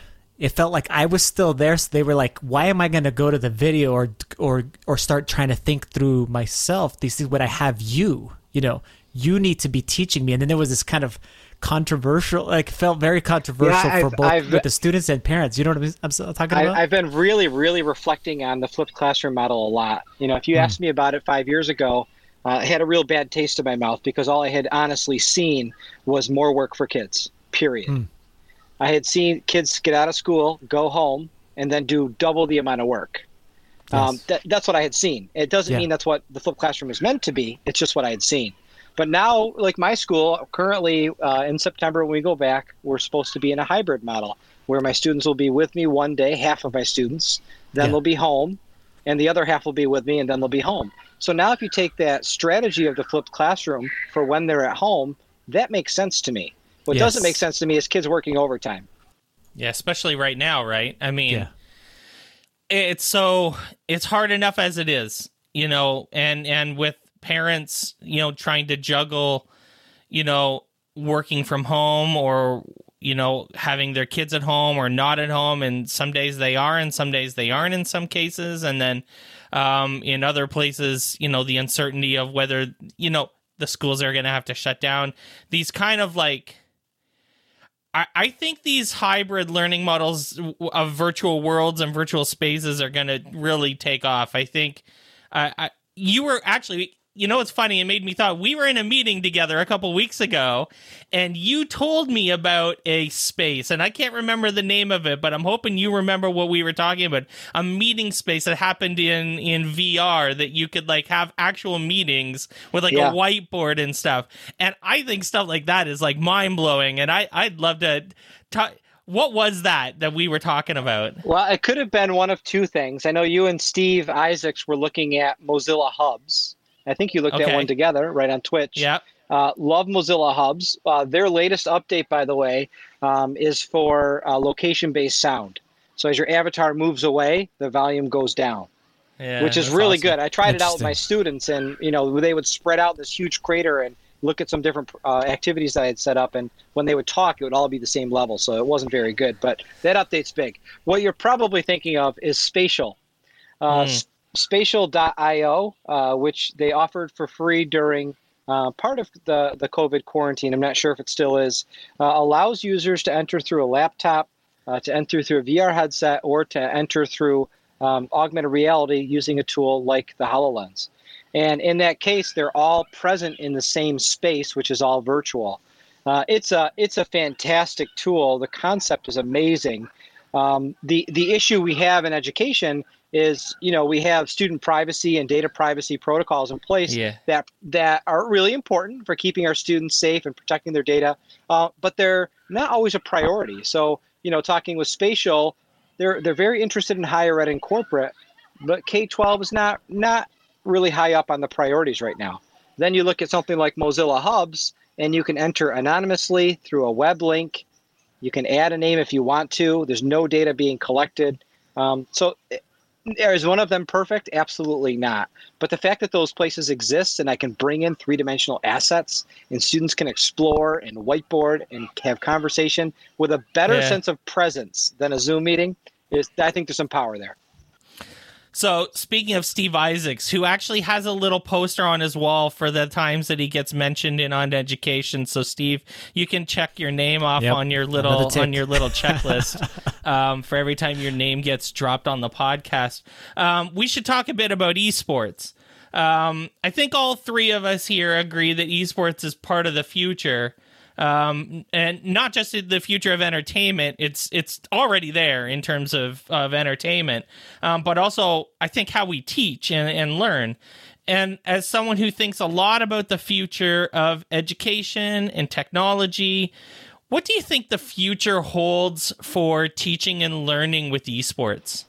It felt like I was still there, so they were like, "Why am I going to go to the video or or or start trying to think through myself? This is what I have you. You know, you need to be teaching me." And then there was this kind of controversial, like felt very controversial yeah, for both I've, with the students and parents. You know what I'm, I'm talking about? I, have been really, really reflecting on the flipped classroom model a lot. You know, if you mm. asked me about it five years ago, uh, I had a real bad taste in my mouth because all I had honestly seen was more work for kids. Period. Mm. I had seen kids get out of school, go home, and then do double the amount of work. Yes. Um, that, that's what I had seen. It doesn't yeah. mean that's what the flipped classroom is meant to be. It's just what I had seen. But now, like my school, currently uh, in September when we go back, we're supposed to be in a hybrid model where my students will be with me one day, half of my students, then yeah. they'll be home, and the other half will be with me, and then they'll be home. So now, if you take that strategy of the flipped classroom for when they're at home, that makes sense to me. What yes. doesn't make sense to me is kids working overtime. Yeah, especially right now, right? I mean, yeah. it's so it's hard enough as it is, you know, and and with parents, you know, trying to juggle, you know, working from home or you know having their kids at home or not at home and some days they are and some days they aren't in some cases and then um, in other places you know the uncertainty of whether you know the schools are going to have to shut down these kind of like I, I think these hybrid learning models of virtual worlds and virtual spaces are going to really take off. I think I, I you were actually you know what's funny? It made me thought we were in a meeting together a couple weeks ago, and you told me about a space, and I can't remember the name of it, but I'm hoping you remember what we were talking about. A meeting space that happened in in VR that you could like have actual meetings with like yeah. a whiteboard and stuff. And I think stuff like that is like mind blowing, and I I'd love to talk what was that that we were talking about? Well, it could have been one of two things. I know you and Steve Isaacs were looking at Mozilla Hubs, I think you looked okay. at one together right on Twitch. Yeah. Uh, love Mozilla Hubs. Uh, their latest update, by the way, um, is for uh, location based sound. So as your avatar moves away, the volume goes down, yeah, which is really awesome. good. I tried it out with my students, and you know they would spread out this huge crater and look at some different uh, activities that I had set up, and when they would talk, it would all be the same level. So it wasn't very good, but that update's big. What you're probably thinking of is spatial. Mm spatial.io, uh, which they offered for free during uh, part of the, the COVID quarantine. I'm not sure if it still is. Uh, allows users to enter through a laptop, uh, to enter through a VR headset, or to enter through um, augmented reality using a tool like the HoloLens. And in that case, they're all present in the same space, which is all virtual. Uh, it's a it's a fantastic tool. The concept is amazing. Um, the the issue we have in education is you know we have student privacy and data privacy protocols in place yeah. that that are really important for keeping our students safe and protecting their data uh, but they're not always a priority. So you know talking with spatial they're they're very interested in higher ed and corporate but k-12 is not not really high up on the priorities right now. Then you look at something like mozilla hubs and you can enter anonymously through a web link. You can add a name if you want to. There's no data being collected. Um, so is one of them perfect? Absolutely not. But the fact that those places exist and I can bring in three dimensional assets and students can explore and whiteboard and have conversation with a better yeah. sense of presence than a Zoom meeting is, I think there's some power there. So, speaking of Steve Isaacs, who actually has a little poster on his wall for the times that he gets mentioned in on education. So, Steve, you can check your name off yep. on your little on your little checklist um, for every time your name gets dropped on the podcast. Um, we should talk a bit about esports. Um, I think all three of us here agree that esports is part of the future um, and not just the future of entertainment. It's it's already there in terms of of entertainment, um, but also I think how we teach and, and learn. And as someone who thinks a lot about the future of education and technology, what do you think the future holds for teaching and learning with esports?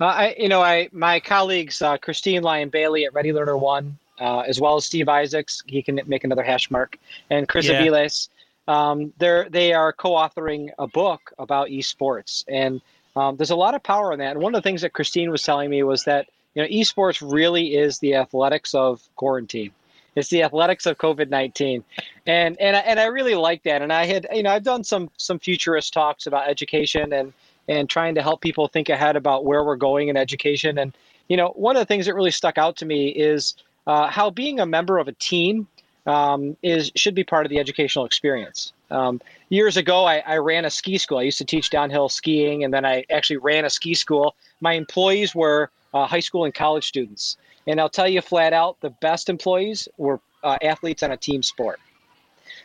Uh, I, you know, I my colleagues uh, Christine Lion-Bailey at Ready Learner One uh, as well as Steve Isaacs. He can make another hash mark, and Chris yeah. Aviles. Um, they're they are co-authoring a book about esports, and um, there's a lot of power in that. And one of the things that Christine was telling me was that you know esports really is the athletics of quarantine. It's the athletics of COVID nineteen, and and and I really like that. And I had you know I've done some some futurist talks about education and and trying to help people think ahead about where we're going in education. And you know one of the things that really stuck out to me is uh, how being a member of a team um, is should be part of the educational experience. Um, years ago, I, I, ran a ski school. I used to teach downhill skiing, and then I actually ran a ski school. My employees were uh, high school and college students. And I'll tell you flat out, the best employees were uh, athletes on a team sport.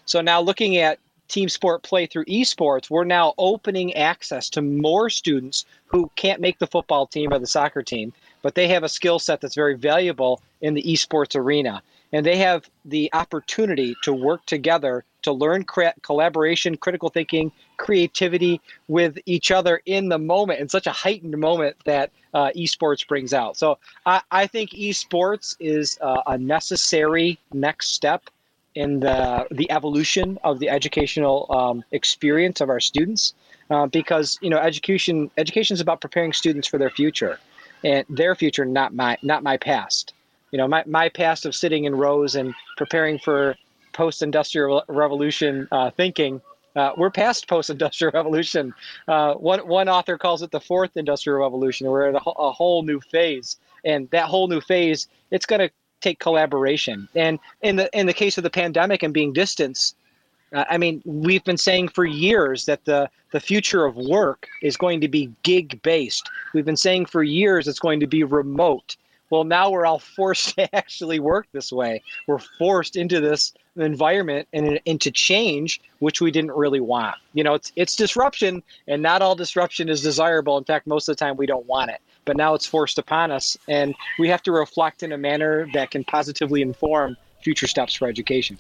So now looking at team sport play through esports, we're now opening access to more students who can't make the football team or the soccer team, but they have a skill set that's very valuable in the esports arena. And they have the opportunity to work together to learn collaboration, critical thinking, creativity with each other in the moment, in such a heightened moment that uh, esports brings out. So I, I think esports is uh, a necessary next step in the the evolution of the educational um, experience of our students, uh, because you know education education is about preparing students for their future, and their future, not my not my past. You know, my, my past of sitting in rows and preparing for post-industrial revolution uh, thinking uh, we're past post-industrial revolution. Uh, one one author calls it the fourth industrial revolution. We're at a, a whole new phase, and that whole new phase, it's going to take collaboration. And in the in the case of the pandemic and being distance, I mean, we've been saying for years that the the future of work is going to be gig based. We've been saying for years it's going to be remote. Well, now we're all forced to actually work this way. We're forced into this environment and into change, which we didn't really want. You know, it's it's disruption, and not all disruption is desirable. In fact, most of the time we don't want it. But now it's forced upon us, and we have to reflect in a manner that can positively inform future steps for education.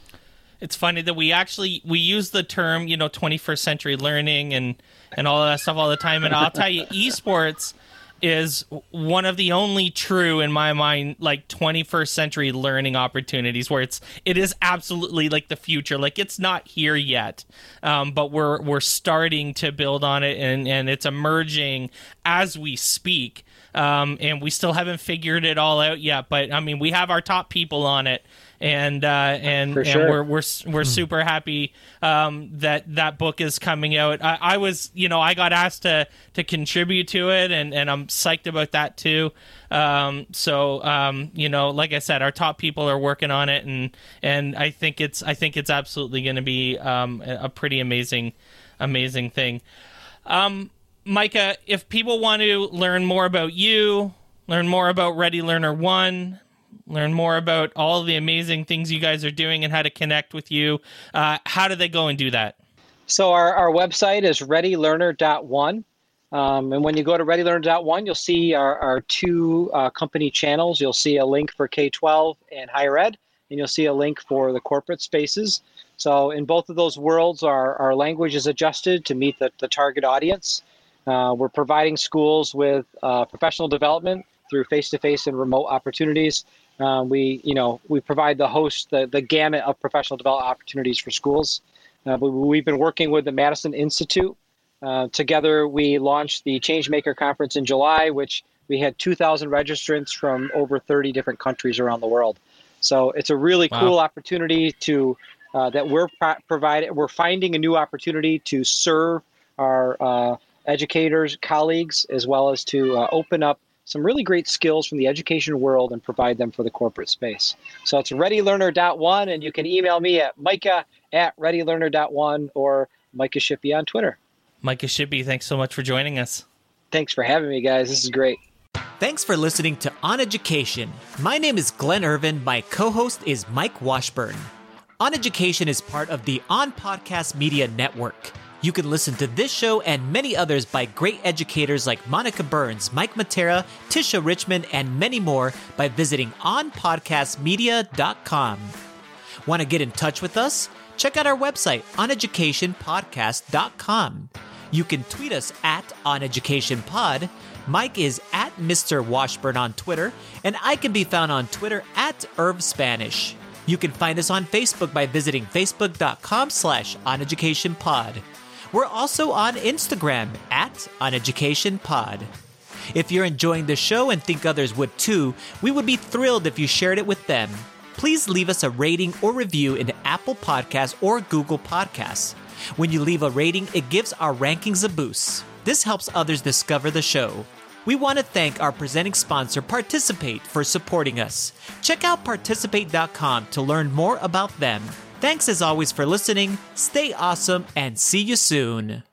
It's funny that we actually we use the term, you know, 21st century learning and and all that stuff all the time. And I'll tell you, esports is one of the only true in my mind like 21st century learning opportunities where it's it is absolutely like the future like it's not here yet um, but we're we're starting to build on it and and it's emerging as we speak um, and we still haven't figured it all out yet but i mean we have our top people on it and uh, and, sure. and we're we're we're hmm. super happy um, that that book is coming out. I, I, was you know I got asked to to contribute to it, and and I'm psyched about that too. Um, so um, you know, like I said, our top people are working on it, and and I think it's I think it's absolutely going to be um, a pretty amazing amazing thing. Um, Micah, if people want to learn more about you, learn more about Ready Learner One, learn more about all the amazing things you guys are doing and how to connect with you, uh, how do they go and do that? So our, our website is readylearner.one. Um, and when you go to readylearner.one, you'll see our, our two uh, company channels. You'll see a link for K-12 and higher ed, and you'll see a link for the corporate spaces. So in both of those worlds, our, our language is adjusted to meet the, the target audience. Uh, we're providing schools with uh, professional development through face-to-face and remote opportunities. Uh, we, you know, we provide the host the, the gamut of professional development opportunities for schools. Uh, we, have been working with the Madison Institute. Uh, together, we launched the Changemaker Conference in July, which we had 2,000 registrants from over 30 different countries around the world. So it's a really wow. cool opportunity to uh, that we're pro- providing. We're finding a new opportunity to serve our uh, educators, colleagues, as well as to uh, open up some really great skills from the education world and provide them for the corporate space. So it's readylearner.one, and you can email me at micah at readylearner.one or Micah Shippee on Twitter. Micah Shippee, thanks so much for joining us. Thanks for having me, guys. This is great. Thanks for listening to On Education. My name is Glenn Irvin. My co host is Mike Washburn. On Education is part of the On Podcast Media Network. You can listen to this show and many others by great educators like Monica Burns, Mike Matera, Tisha Richmond, and many more by visiting onpodcastmedia.com. Want to get in touch with us? Check out our website, oneducationpodcast.com. You can tweet us at oneducationpod. Mike is at Mr. Washburn on Twitter, and I can be found on Twitter at Irv Spanish. You can find us on Facebook by visiting facebook.com slash oneducationpod. We're also on Instagram at OnEducationPod. If you're enjoying the show and think others would too, we would be thrilled if you shared it with them. please leave us a rating or review in Apple Podcasts or Google Podcasts. When you leave a rating, it gives our rankings a boost. This helps others discover the show. We want to thank our presenting sponsor, Participate, for supporting us. Check out participate.com to learn more about them. Thanks as always for listening, stay awesome, and see you soon.